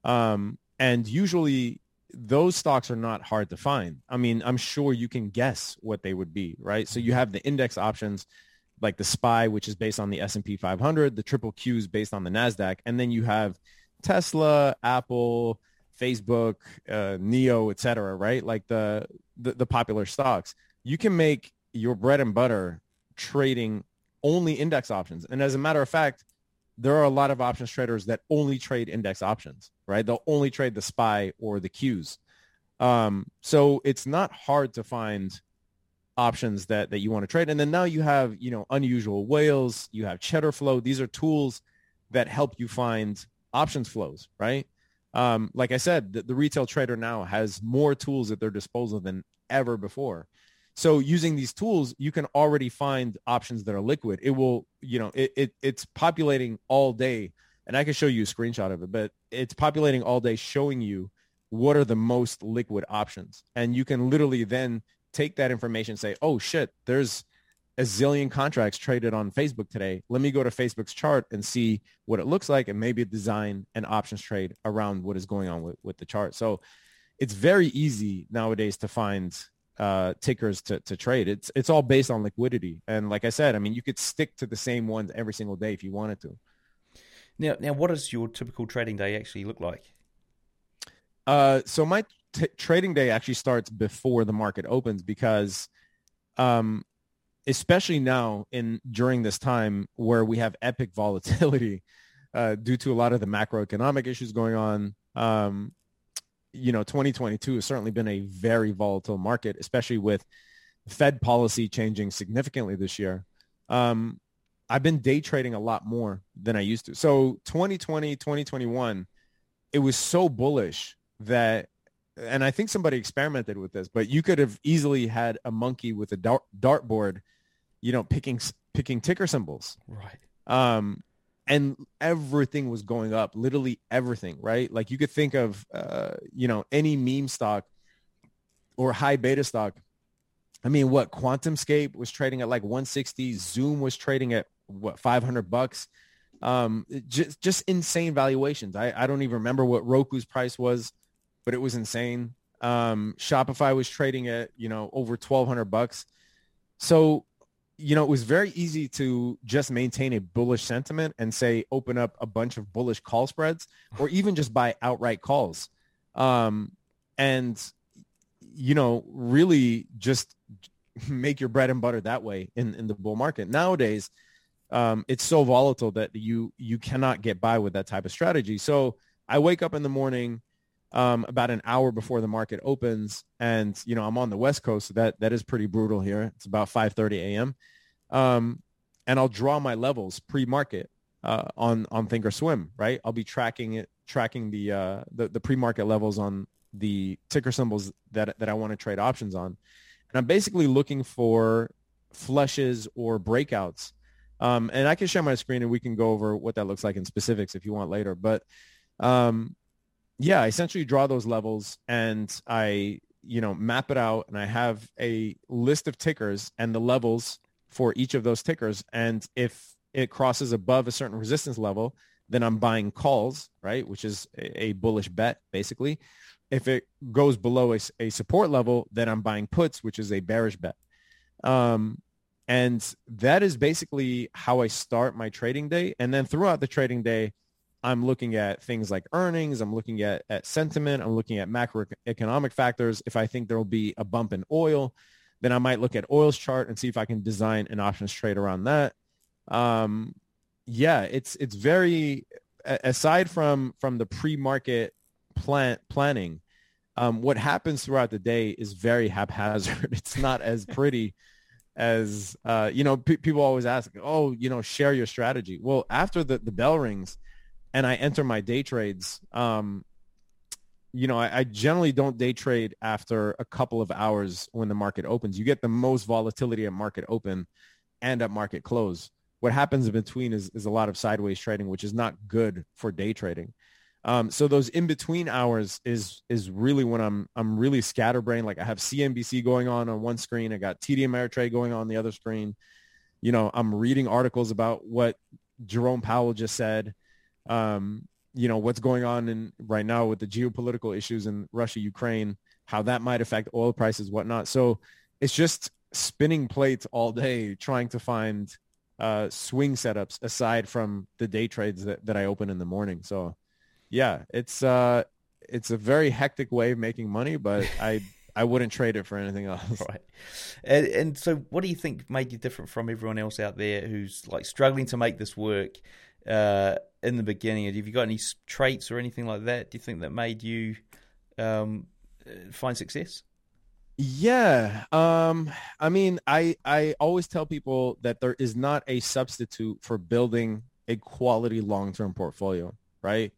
Um, and usually those stocks are not hard to find. I mean, I'm sure you can guess what they would be, right? So you have the index options like the SPY, which is based on the S&P 500, the triple Qs based on the NASDAQ, and then you have Tesla, Apple, Facebook, uh, Nio, et cetera, right? Like the, the, the popular stocks. You can make your bread and butter trading only index options. And as a matter of fact, there are a lot of options traders that only trade index options, right? They'll only trade the SPY or the Qs. Um, so it's not hard to find options that that you want to trade. And then now you have, you know, unusual whales, you have cheddar flow. These are tools that help you find options flows, right? Um, like I said, the, the retail trader now has more tools at their disposal than ever before. So using these tools, you can already find options that are liquid. It will, you know, it, it it's populating all day. And I can show you a screenshot of it, but it's populating all day showing you what are the most liquid options. And you can literally then take that information and say, oh shit, there's a zillion contracts traded on Facebook today. Let me go to Facebook's chart and see what it looks like and maybe design an options trade around what is going on with, with the chart. So it's very easy nowadays to find uh, tickers to, to trade. It's, it's all based on liquidity. And like I said, I mean, you could stick to the same ones every single day if you wanted to. Now, now, what does your typical trading day actually look like? Uh, so my t- trading day actually starts before the market opens because um, especially now in during this time where we have epic volatility uh, due to a lot of the macroeconomic issues going on um, you know 2022 has certainly been a very volatile market especially with fed policy changing significantly this year. Um, i've been day trading a lot more than i used to. So 2020 2021 it was so bullish that and I think somebody experimented with this, but you could have easily had a monkey with a dart dartboard, you know, picking picking ticker symbols. Right. Um, and everything was going up, literally everything, right? Like you could think of, uh, you know, any meme stock or high beta stock. I mean, what QuantumScape was trading at like 160, Zoom was trading at what 500 bucks. Um, just just insane valuations. I I don't even remember what Roku's price was but it was insane. Um, Shopify was trading at, you know, over 1200 bucks. So, you know, it was very easy to just maintain a bullish sentiment and say, open up a bunch of bullish call spreads or even just buy outright calls. Um, and, you know, really just make your bread and butter that way in, in the bull market. Nowadays, um, it's so volatile that you, you cannot get by with that type of strategy. So I wake up in the morning, um, about an hour before the market opens. And, you know, I'm on the West Coast, so that, that is pretty brutal here. It's about 5.30 a.m. Um, and I'll draw my levels pre-market uh, on, on Thinkorswim, right? I'll be tracking it, tracking the, uh, the, the pre-market levels on the ticker symbols that, that I want to trade options on. And I'm basically looking for flushes or breakouts. Um, and I can share my screen and we can go over what that looks like in specifics if you want later. But um, yeah, I essentially draw those levels and I, you know, map it out and I have a list of tickers and the levels for each of those tickers. And if it crosses above a certain resistance level, then I'm buying calls, right? Which is a, bullish bet, basically. If it goes below a, a, support level, then I'm buying puts, which is a bearish bet. Um, and that is basically how I start my trading day. And then throughout the trading day, I'm looking at things like earnings. I'm looking at, at sentiment. I'm looking at macroeconomic factors. If I think there will be a bump in oil, then I might look at oil's chart and see if I can design an options trade around that. Um, yeah, it's it's very aside from from the pre-market plan planning. Um, what happens throughout the day is very haphazard. It's not as pretty as uh, you know. P- people always ask, "Oh, you know, share your strategy." Well, after the the bell rings, and I enter my day trades, um, you know, I, I, generally don't day trade after a couple of hours when the market opens. You get the most volatility at market open and at market close. What happens in between is, is a lot of sideways trading, which is not good for day trading. Um, so those in between hours is is really when I'm I'm really scatterbrained. Like I have CNBC going on on one screen, I got TD Ameritrade going on the other screen. You know, I'm reading articles about what Jerome Powell just said um, you know, what's going on in right now with the geopolitical issues in Russia, Ukraine, how that might affect oil prices, whatnot. So it's just spinning plates all day trying to find uh, swing setups aside from the day trades that, that I open in the morning. So yeah, it's uh, it's a very hectic way of making money, but I I wouldn't trade it for anything else. Right. And, and so what do you think made you different from everyone else out there who's like struggling to make this work? uh, in the beginning? Have you got any traits or anything like that? Do you think that made you um, uh, find success? Yeah. Um, I mean, I I always tell people that there is not a substitute for building a quality long-term portfolio, right?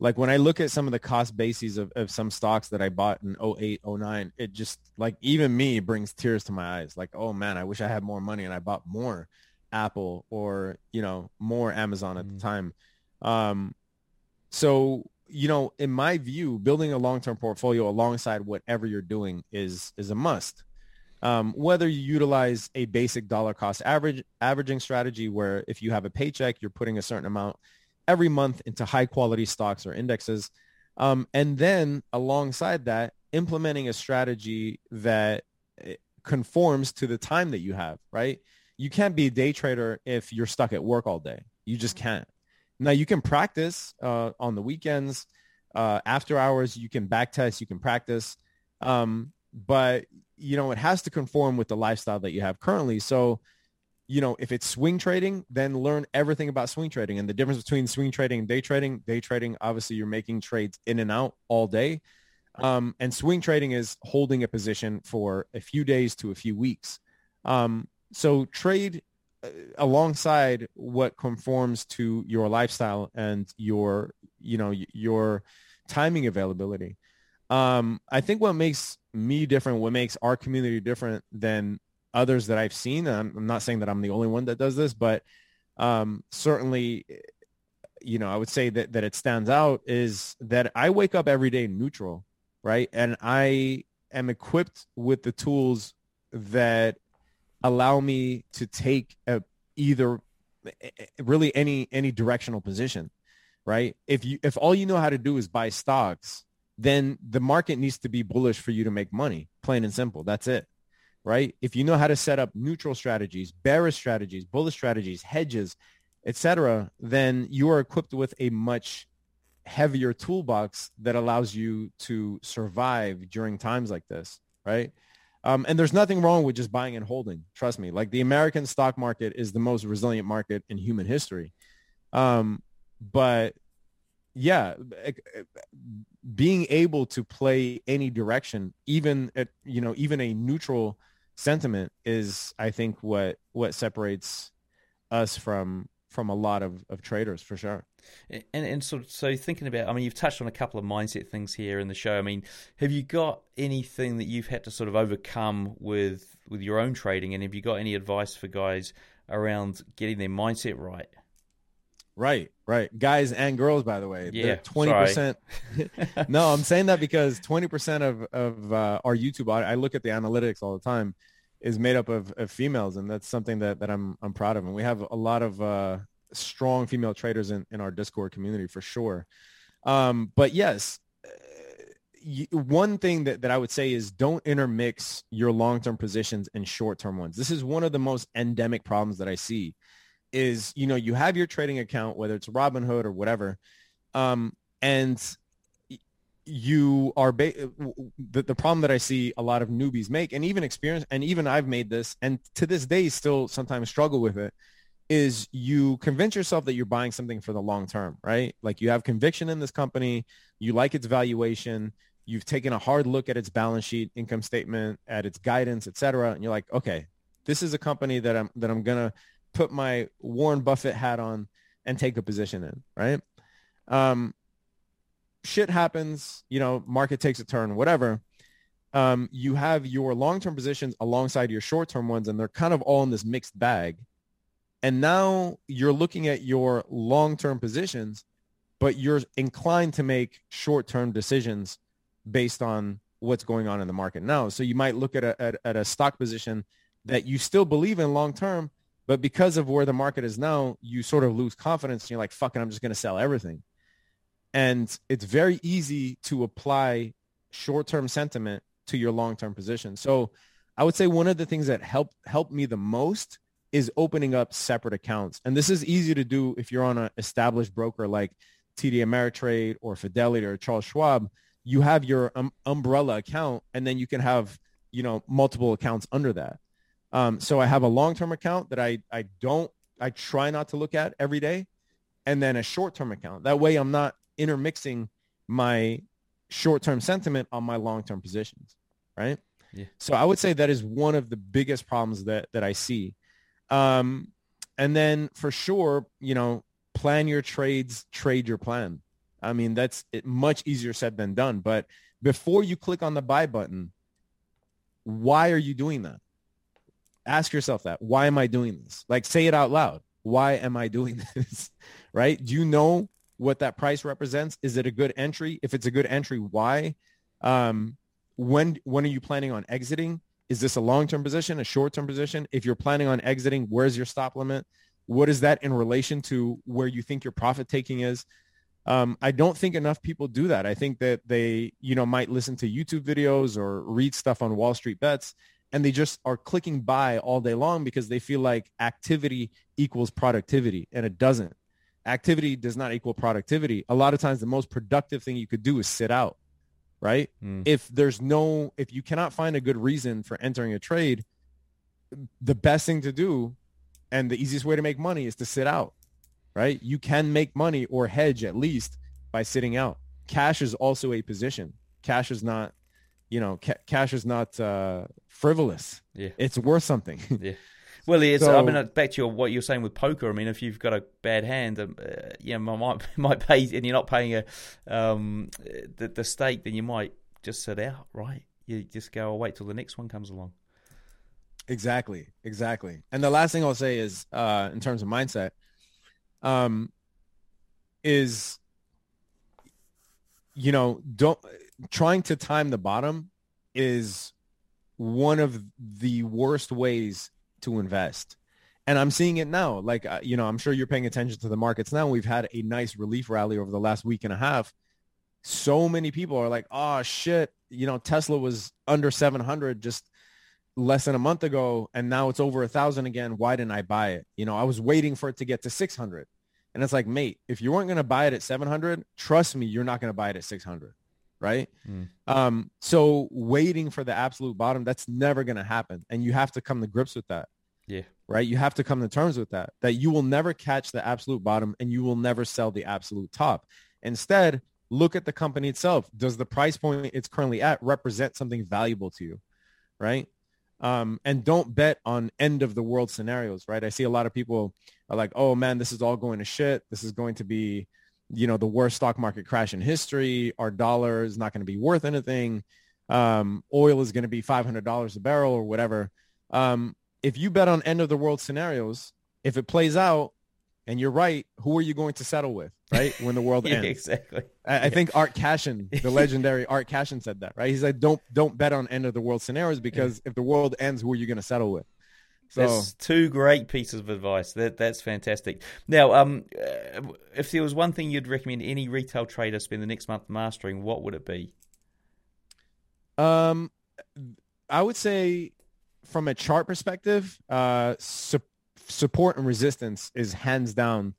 Like when I look at some of the cost bases of, of some stocks that I bought in 08, 09, it just like even me brings tears to my eyes. Like, oh man, I wish I had more money and I bought more Apple or you know more Amazon at mm. the time. Um, so you know, in my view, building a long-term portfolio alongside whatever you're doing is is a must. Um, whether you utilize a basic dollar cost average averaging strategy, where if you have a paycheck, you're putting a certain amount every month into high quality stocks or indexes, um, and then alongside that, implementing a strategy that eh, conforms to the time that you have, right? you can't be a day trader if you're stuck at work all day. You just can't. Now you can practice uh, on the weekends, uh, after hours. You can back test. You can practice, um, but you know it has to conform with the lifestyle that you have currently. So, you know, if it's swing trading, then learn everything about swing trading and the difference between swing trading and day trading. Day trading, obviously, you're making trades in and out all day, um, and swing trading is holding a position for a few days to a few weeks. Um, so trade alongside what conforms to your lifestyle and your you know your timing availability. Um, i think what makes me different what makes our community different than others that i've seen i'm, I'm not saying that i'm the only one that does this but um, certainly you know i would say that, that it stands out is that i wake up every day neutral right? And i am equipped with the tools that allow me to take a, either really any any directional position right? If you if all you know how to do is buy stocks then the market needs to be bullish for you to make money plain and simple. That's it right? If you know how to set up neutral strategies bearish strategies bullish strategies hedges etc then you are equipped with a much heavier toolbox that allows you to survive during times like this right um, and there's nothing wrong with just buying and holding. Trust me. Like the American stock market is the most resilient market in human history. Um, but yeah, being able to play any direction, even at, you know, even a neutral sentiment is, I think, what, what separates us from, from a lot of, of traders for sure. And and so so thinking about, I mean, you've touched on a couple of mindset things here in the show. I mean, have you got anything that you've had to sort of overcome with with your own trading, and have you got any advice for guys around getting their mindset right? Right, right. Guys and girls, by the way. Yeah, twenty percent. no, I'm saying that because twenty percent of of uh, our YouTube, I look at the analytics all the time, is made up of, of females, and that's something that that I'm I'm proud of. And we have a lot of uh, strong female traders in, in our Discord community for sure. Um, but yes, uh, one thing that, that I would say is don't intermix your long-term positions and short-term ones. This is one of the most endemic problems that I see is, you know, you have your trading account, whether it's Robinhood or whatever, um, and you are ba- the, the problem that I see a lot of newbies make and even experience and even I've made this and to this day still sometimes struggle with it is you convince yourself that you're buying something for the long term, right? Like you have conviction in this company, you like its valuation, you've taken a hard look at its balance sheet, income statement, at its guidance, et cetera, and you're like, okay, this is a company that I'm that I'm gonna put my Warren Buffett hat on and take a position in, right? Um, shit happens, you know, market takes a turn, whatever. Um, you have your long-term positions alongside your short-term ones, and they're kind of all in this mixed bag and now you're looking at your long-term positions, but you're inclined to make short-term decisions based on what's going on in the market now. So you might look at a, at, at a stock position that you still believe in long-term, but because of where the market is now, you sort of lose confidence and you're like, fucking, I'm just going to sell everything. And it's very easy to apply short-term sentiment to your long-term position. So I would say one of the things that helped helped me the most is opening up separate accounts. And this is easy to do if you're on an established broker like TD Ameritrade or Fidelity or Charles Schwab. You have your um, umbrella account and then you can have, you know, multiple accounts under that. Um, so I have a long-term account that I, I don't, I try not to look at every day and then a short-term account. That way I'm not intermixing my short-term sentiment on my long-term positions. Right. Yeah. So I would say that is one of the biggest problems that, that I see um, and then for sure, you know, plan your trades, trade your plan. I mean, that's much easier said than done. But before you click on the buy button, why are you doing that? Ask yourself that. Why am I doing this? Like say it out loud. Why am I doing this? right? Do you know what that price represents? Is it a good entry? If it's a good entry, why? Um, when when are you planning on exiting? Is this a long-term position, a short-term position? If you're planning on exiting, where's your stop limit? What is that in relation to where you think your profit taking is? Um, I don't think enough people do that. I think that they, you know, might listen to YouTube videos or read stuff on Wall Street Bets, and they just are clicking buy all day long because they feel like activity equals productivity, and it doesn't. Activity does not equal productivity. A lot of times, the most productive thing you could do is sit out right? Mm. If there's no, if you cannot find a good reason for entering a trade, the best thing to do and the easiest way to make money is to sit out, right? You can make money or hedge at least by sitting out. Cash is also a position. Cash is not, you know, ca- cash is not uh, frivolous. Yeah. It's worth something. yeah. Well, it's, so, I mean, back to your, what you're saying with poker. I mean, if you've got a bad hand, um, uh, you know, might might pay, and you're not paying a um, the, the stake, then you might just sit out, right? You just go, I'll wait till the next one comes along. Exactly, exactly. And the last thing I'll say is, uh, in terms of mindset, um, is you know, don't trying to time the bottom is one of the worst ways to invest. And I'm seeing it now. Like, uh, you know, I'm sure you're paying attention to the markets now. We've had a nice relief rally over the last week and a half. So many people are like, oh, shit, you know, Tesla was under 700 just less than a month ago. And now it's over a thousand again. Why didn't I buy it? You know, I was waiting for it to get to 600. And it's like, mate, if you weren't going to buy it at 700, trust me, you're not going to buy it at 600 right? Mm. Um, so waiting for the absolute bottom, that's never going to happen. And you have to come to grips with that. Yeah. Right. You have to come to terms with that, that you will never catch the absolute bottom and you will never sell the absolute top. Instead, look at the company itself. Does the price point it's currently at represent something valuable to you? Right. Um, and don't bet on end of the world scenarios, right? I see a lot of people are like, oh man, this is all going to shit. This is going to be, you know, the worst stock market crash in history. Our dollar is not going to be worth anything. Um, oil is going to be $500 a barrel or whatever. Um, if you bet on end of the world scenarios, if it plays out and you're right, who are you going to settle with, right? When the world yeah, ends. Exactly. I, I think Art Cashin, the legendary Art Cashin said that, right? He said, don't, don't bet on end of the world scenarios because if the world ends, who are you going to settle with? So, that's two great pieces of advice. That that's fantastic. Now, um, if there was one thing you'd recommend any retail trader spend the next month mastering, what would it be? Um, I would say from a chart perspective, uh, su- support and resistance is hands down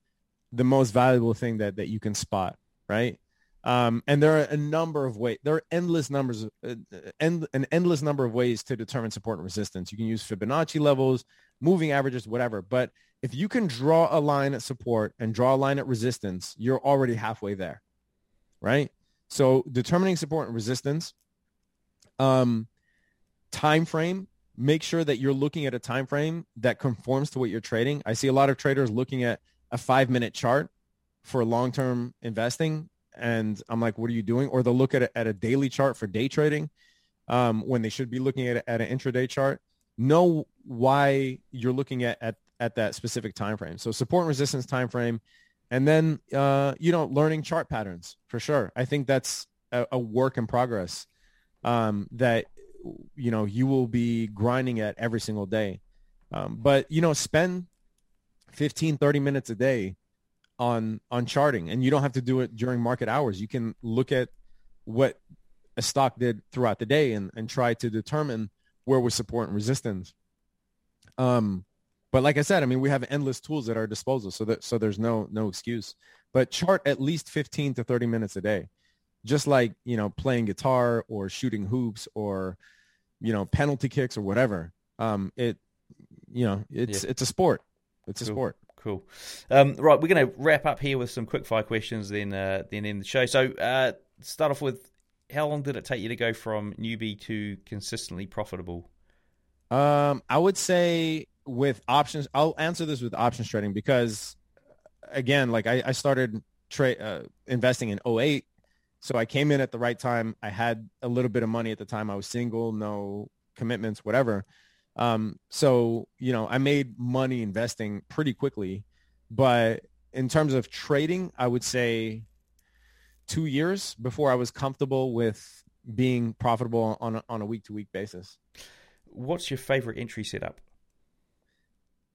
the most valuable thing that, that you can spot, right? Um, and there are a number of ways. There are endless numbers, uh, end, an endless number of ways to determine support and resistance. You can use Fibonacci levels, moving averages, whatever. But if you can draw a line at support and draw a line at resistance, you're already halfway there, right? So determining support and resistance, um, time frame. Make sure that you're looking at a time frame that conforms to what you're trading. I see a lot of traders looking at a five minute chart for long-term investing and I'm like, what are you doing? Or they'll look at a, at a daily chart for day trading um, when they should be looking at, at an intraday chart. Know why you're looking at, at, at that specific time frame. So support and resistance time frame, and then uh, you know learning chart patterns for sure. I think that's a, a work in progress um, that you know you will be grinding at every single day. Um, but you know, spend 15, 30 minutes a day on on charting and you don't have to do it during market hours. You can look at what a stock did throughout the day and, and try to determine where was support and resistance. Um but like i said i mean we have endless tools at our disposal so that so there's no no excuse. But chart at least 15 to 30 minutes a day. Just like you know playing guitar or shooting hoops or you know penalty kicks or whatever. Um it you know it's yeah. it's a sport. It's cool. a sport Cool. Um, right, we're going to wrap up here with some quick fire questions, then uh, then end the show. So, uh, start off with how long did it take you to go from newbie to consistently profitable? Um, I would say with options, I'll answer this with options trading because, again, like I, I started tra- uh, investing in 08. So I came in at the right time. I had a little bit of money at the time. I was single, no commitments, whatever. Um, so, you know, I made money investing pretty quickly, but in terms of trading, I would say two years before I was comfortable with being profitable on a, on a week to week basis. What's your favorite entry setup?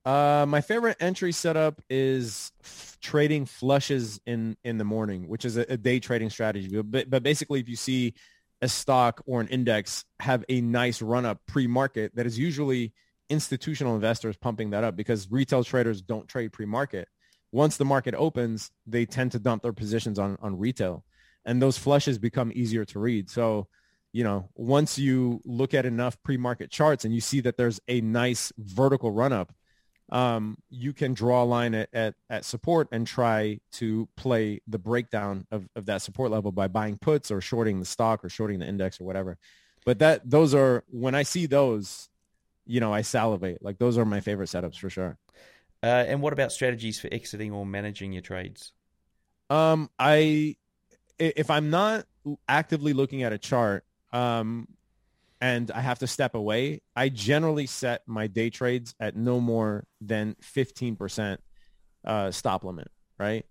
Uh, my favorite entry setup is f- trading flushes in, in the morning, which is a, a day trading strategy. But, but basically, if you see a stock or an index have a nice run up pre-market that is usually institutional investors pumping that up because retail traders don't trade pre-market. Once the market opens, they tend to dump their positions on, on retail and those flushes become easier to read. So, you know, once you look at enough pre-market charts and you see that there's a nice vertical run up, um, you can draw a line at, at, at, support and try to play the breakdown of, of that support level by buying puts or shorting the stock or shorting the index or whatever. But that those are when I see those, you know, I salivate. Like those are my favorite setups for sure. Uh, and what about strategies for exiting or managing your trades? Um, I if I'm not actively looking at a chart, um, and I have to step away, I generally set my day trades at no more than 15% uh, stop limit, right?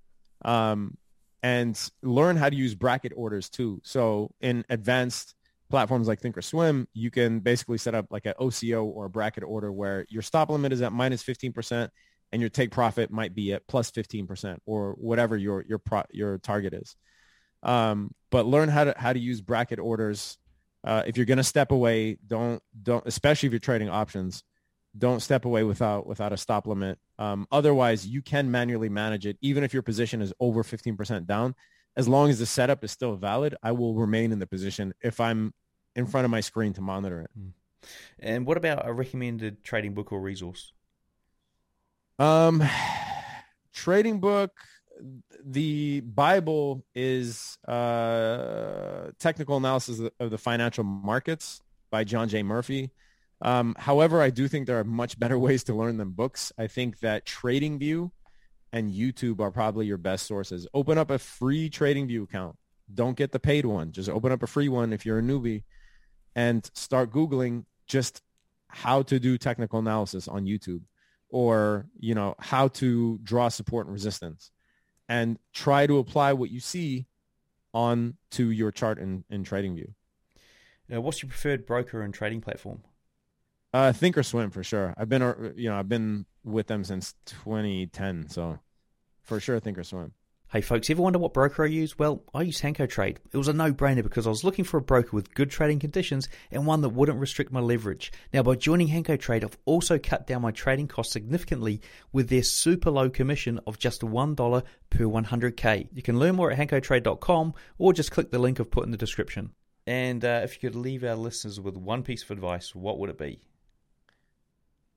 Um, and learn how to use bracket orders too. So in advanced platforms like Thinkorswim, you can basically set up like an OCO or a bracket order where your stop limit is at minus 15% and your take profit might be at plus 15% or whatever your, your, pro, your target is. Um, but learn how to, how to use bracket orders uh, if you're going to step away, don't don't especially if you're trading options, don't step away without without a stop limit. Um, otherwise, you can manually manage it, even if your position is over 15% down. As long as the setup is still valid, I will remain in the position if I'm in front of my screen to monitor it. Hmm. And what about a recommended trading book or resource? Um, trading book. The Bible is uh, technical analysis of the financial markets by John J. Murphy. Um, however, I do think there are much better ways to learn than books. I think that TradingView and YouTube are probably your best sources. Open up a free TradingView account. Don't get the paid one. Just open up a free one if you're a newbie and start Googling just how to do technical analysis on YouTube or, you know, how to draw support and resistance and try to apply what you see on to your chart in, in TradingView. Uh, what's your preferred broker and trading platform? Uh, Thinkorswim for sure. I've been, uh, you know, I've been with them since 2010, so for sure Thinkorswim. Hey folks, ever wonder what broker I use? Well, I use Hanko Trade. It was a no-brainer because I was looking for a broker with good trading conditions and one that wouldn't restrict my leverage. Now, by joining Hanko Trade, I've also cut down my trading costs significantly with their super low commission of just $1 per 100k. You can learn more at hankotrade.com or just click the link I've put in the description. And uh, if you could leave our listeners with one piece of advice, what would it be?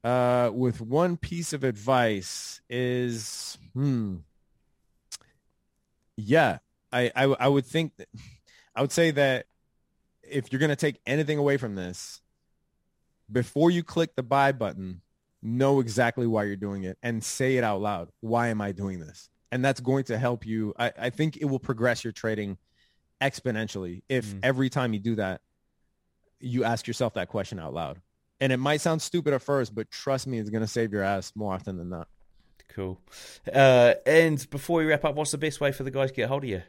Uh, with one piece of advice is, hmm, yeah, I, I, I would think that, I would say that if you're going to take anything away from this, before you click the buy button, know exactly why you're doing it and say it out loud. Why am I doing this? And that's going to help you. I, I think it will progress your trading exponentially if mm. every time you do that, you ask yourself that question out loud. And it might sound stupid at first, but trust me, it's going to save your ass more often than not. Cool. Uh, and before we wrap up, what's the best way for the guys to get a hold of you?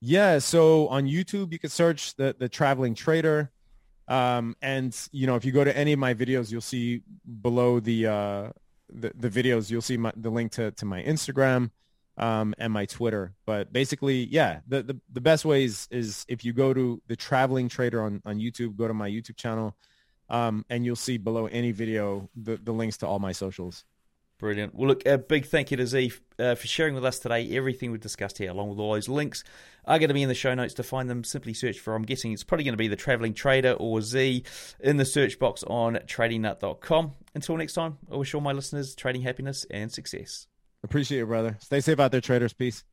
Yeah, so on YouTube, you can search the the traveling trader. Um, and you know, if you go to any of my videos, you'll see below the uh, the, the videos, you'll see my, the link to, to my Instagram um, and my Twitter. But basically, yeah, the, the, the best way is, is if you go to the traveling trader on, on YouTube, go to my YouTube channel, um, and you'll see below any video the, the links to all my socials. Brilliant. Well, look, a big thank you to Z uh, for sharing with us today everything we've discussed here, along with all those links are going to be in the show notes. To find them, simply search for, I'm guessing it's probably going to be the Traveling Trader or Z in the search box on tradingnut.com. Until next time, I wish all my listeners trading happiness and success. Appreciate it, brother. Stay safe out there, traders. Peace.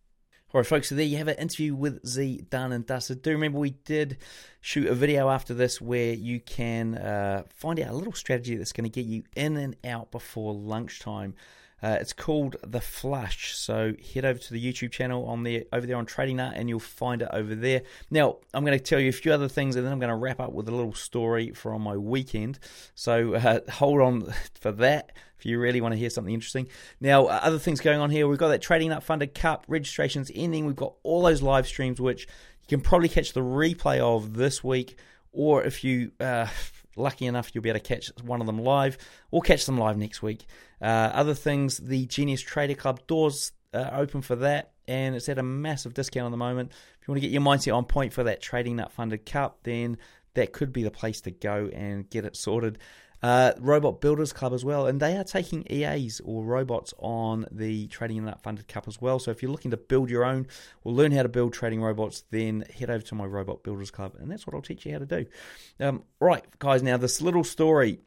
All right, folks, so there you have an interview with Z done and dusted. Do remember we did shoot a video after this where you can uh, find out a little strategy that's going to get you in and out before lunchtime. Uh, it's called The Flush. So head over to the YouTube channel on there, over there on Trading Nut, and you'll find it over there. Now, I'm going to tell you a few other things, and then I'm going to wrap up with a little story from my weekend. So uh, hold on for that if you really want to hear something interesting. Now, uh, other things going on here, we've got that Trading Nut Funded Cup registrations ending. We've got all those live streams, which you can probably catch the replay of this week, or if you uh, lucky enough, you'll be able to catch one of them live, or catch them live next week. Uh, other things, the Genius Trader Club doors are open for that, and it's at a massive discount at the moment. If you want to get your mindset on point for that Trading Nut Funded Cup, then that could be the place to go and get it sorted. Uh, Robot Builders Club as well, and they are taking EAs or robots on the Trading Nut Funded Cup as well. So if you're looking to build your own or learn how to build trading robots, then head over to my Robot Builders Club, and that's what I'll teach you how to do. Um, right, guys, now this little story.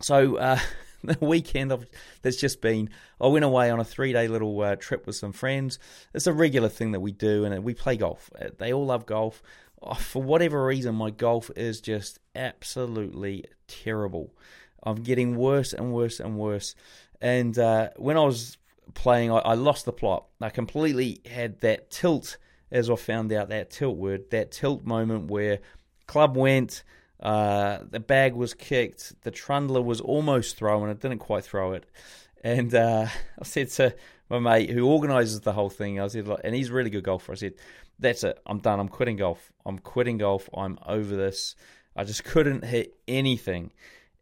So. Uh, the weekend of, that's just been, I went away on a three day little uh, trip with some friends. It's a regular thing that we do, and we play golf. They all love golf. Oh, for whatever reason, my golf is just absolutely terrible. I'm getting worse and worse and worse. And uh, when I was playing, I, I lost the plot. I completely had that tilt, as I found out that tilt word, that tilt moment where club went uh, the bag was kicked. The trundler was almost thrown. It didn't quite throw it. And uh, I said to my mate who organises the whole thing, I said, and he's a really good golfer. I said, "That's it. I'm done. I'm quitting golf. I'm quitting golf. I'm over this. I just couldn't hit anything."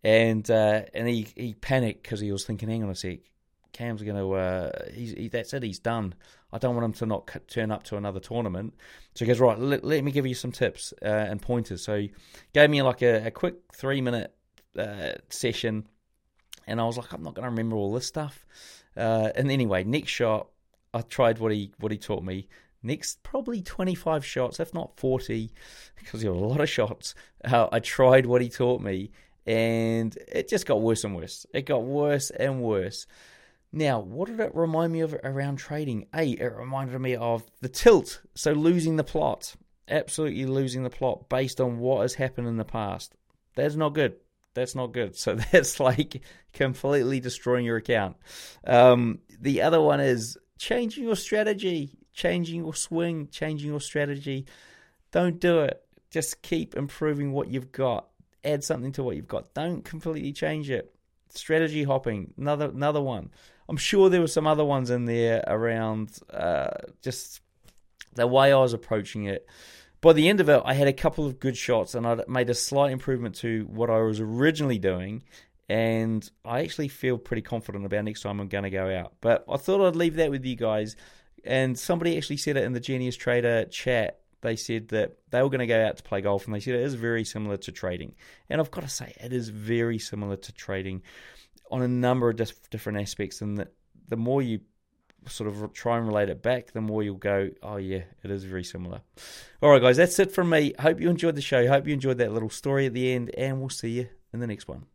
And uh, and he he panicked because he was thinking, "Hang on a sec, Cam's going to. Uh, he's he, that's it. He's done. I don't want him to not turn up to another tournament." So he goes, "Right, let, let me give you some tips uh, and pointers." So he gave me like a, a quick three minute uh, session, and I was like, "I'm not going to remember all this stuff." Uh, and anyway, next shot, I tried what he what he taught me. Next, probably 25 shots, if not 40, because there were a lot of shots. Uh, I tried what he taught me, and it just got worse and worse. It got worse and worse. Now, what did it remind me of around trading? A, it reminded me of the tilt. So losing the plot, absolutely losing the plot based on what has happened in the past. That's not good. That's not good. So that's like completely destroying your account. Um, the other one is changing your strategy, changing your swing, changing your strategy. Don't do it. Just keep improving what you've got. Add something to what you've got. Don't completely change it. Strategy hopping, another another one. I'm sure there were some other ones in there around uh, just the way I was approaching it. By the end of it, I had a couple of good shots and I made a slight improvement to what I was originally doing. And I actually feel pretty confident about next time I'm going to go out. But I thought I'd leave that with you guys. And somebody actually said it in the Genius Trader chat. They said that they were going to go out to play golf, and they said it is very similar to trading. And I've got to say, it is very similar to trading on a number of different aspects, and that the more you sort of try and relate it back, the more you'll go, oh yeah, it is very similar. All right, guys, that's it from me. Hope you enjoyed the show. Hope you enjoyed that little story at the end, and we'll see you in the next one.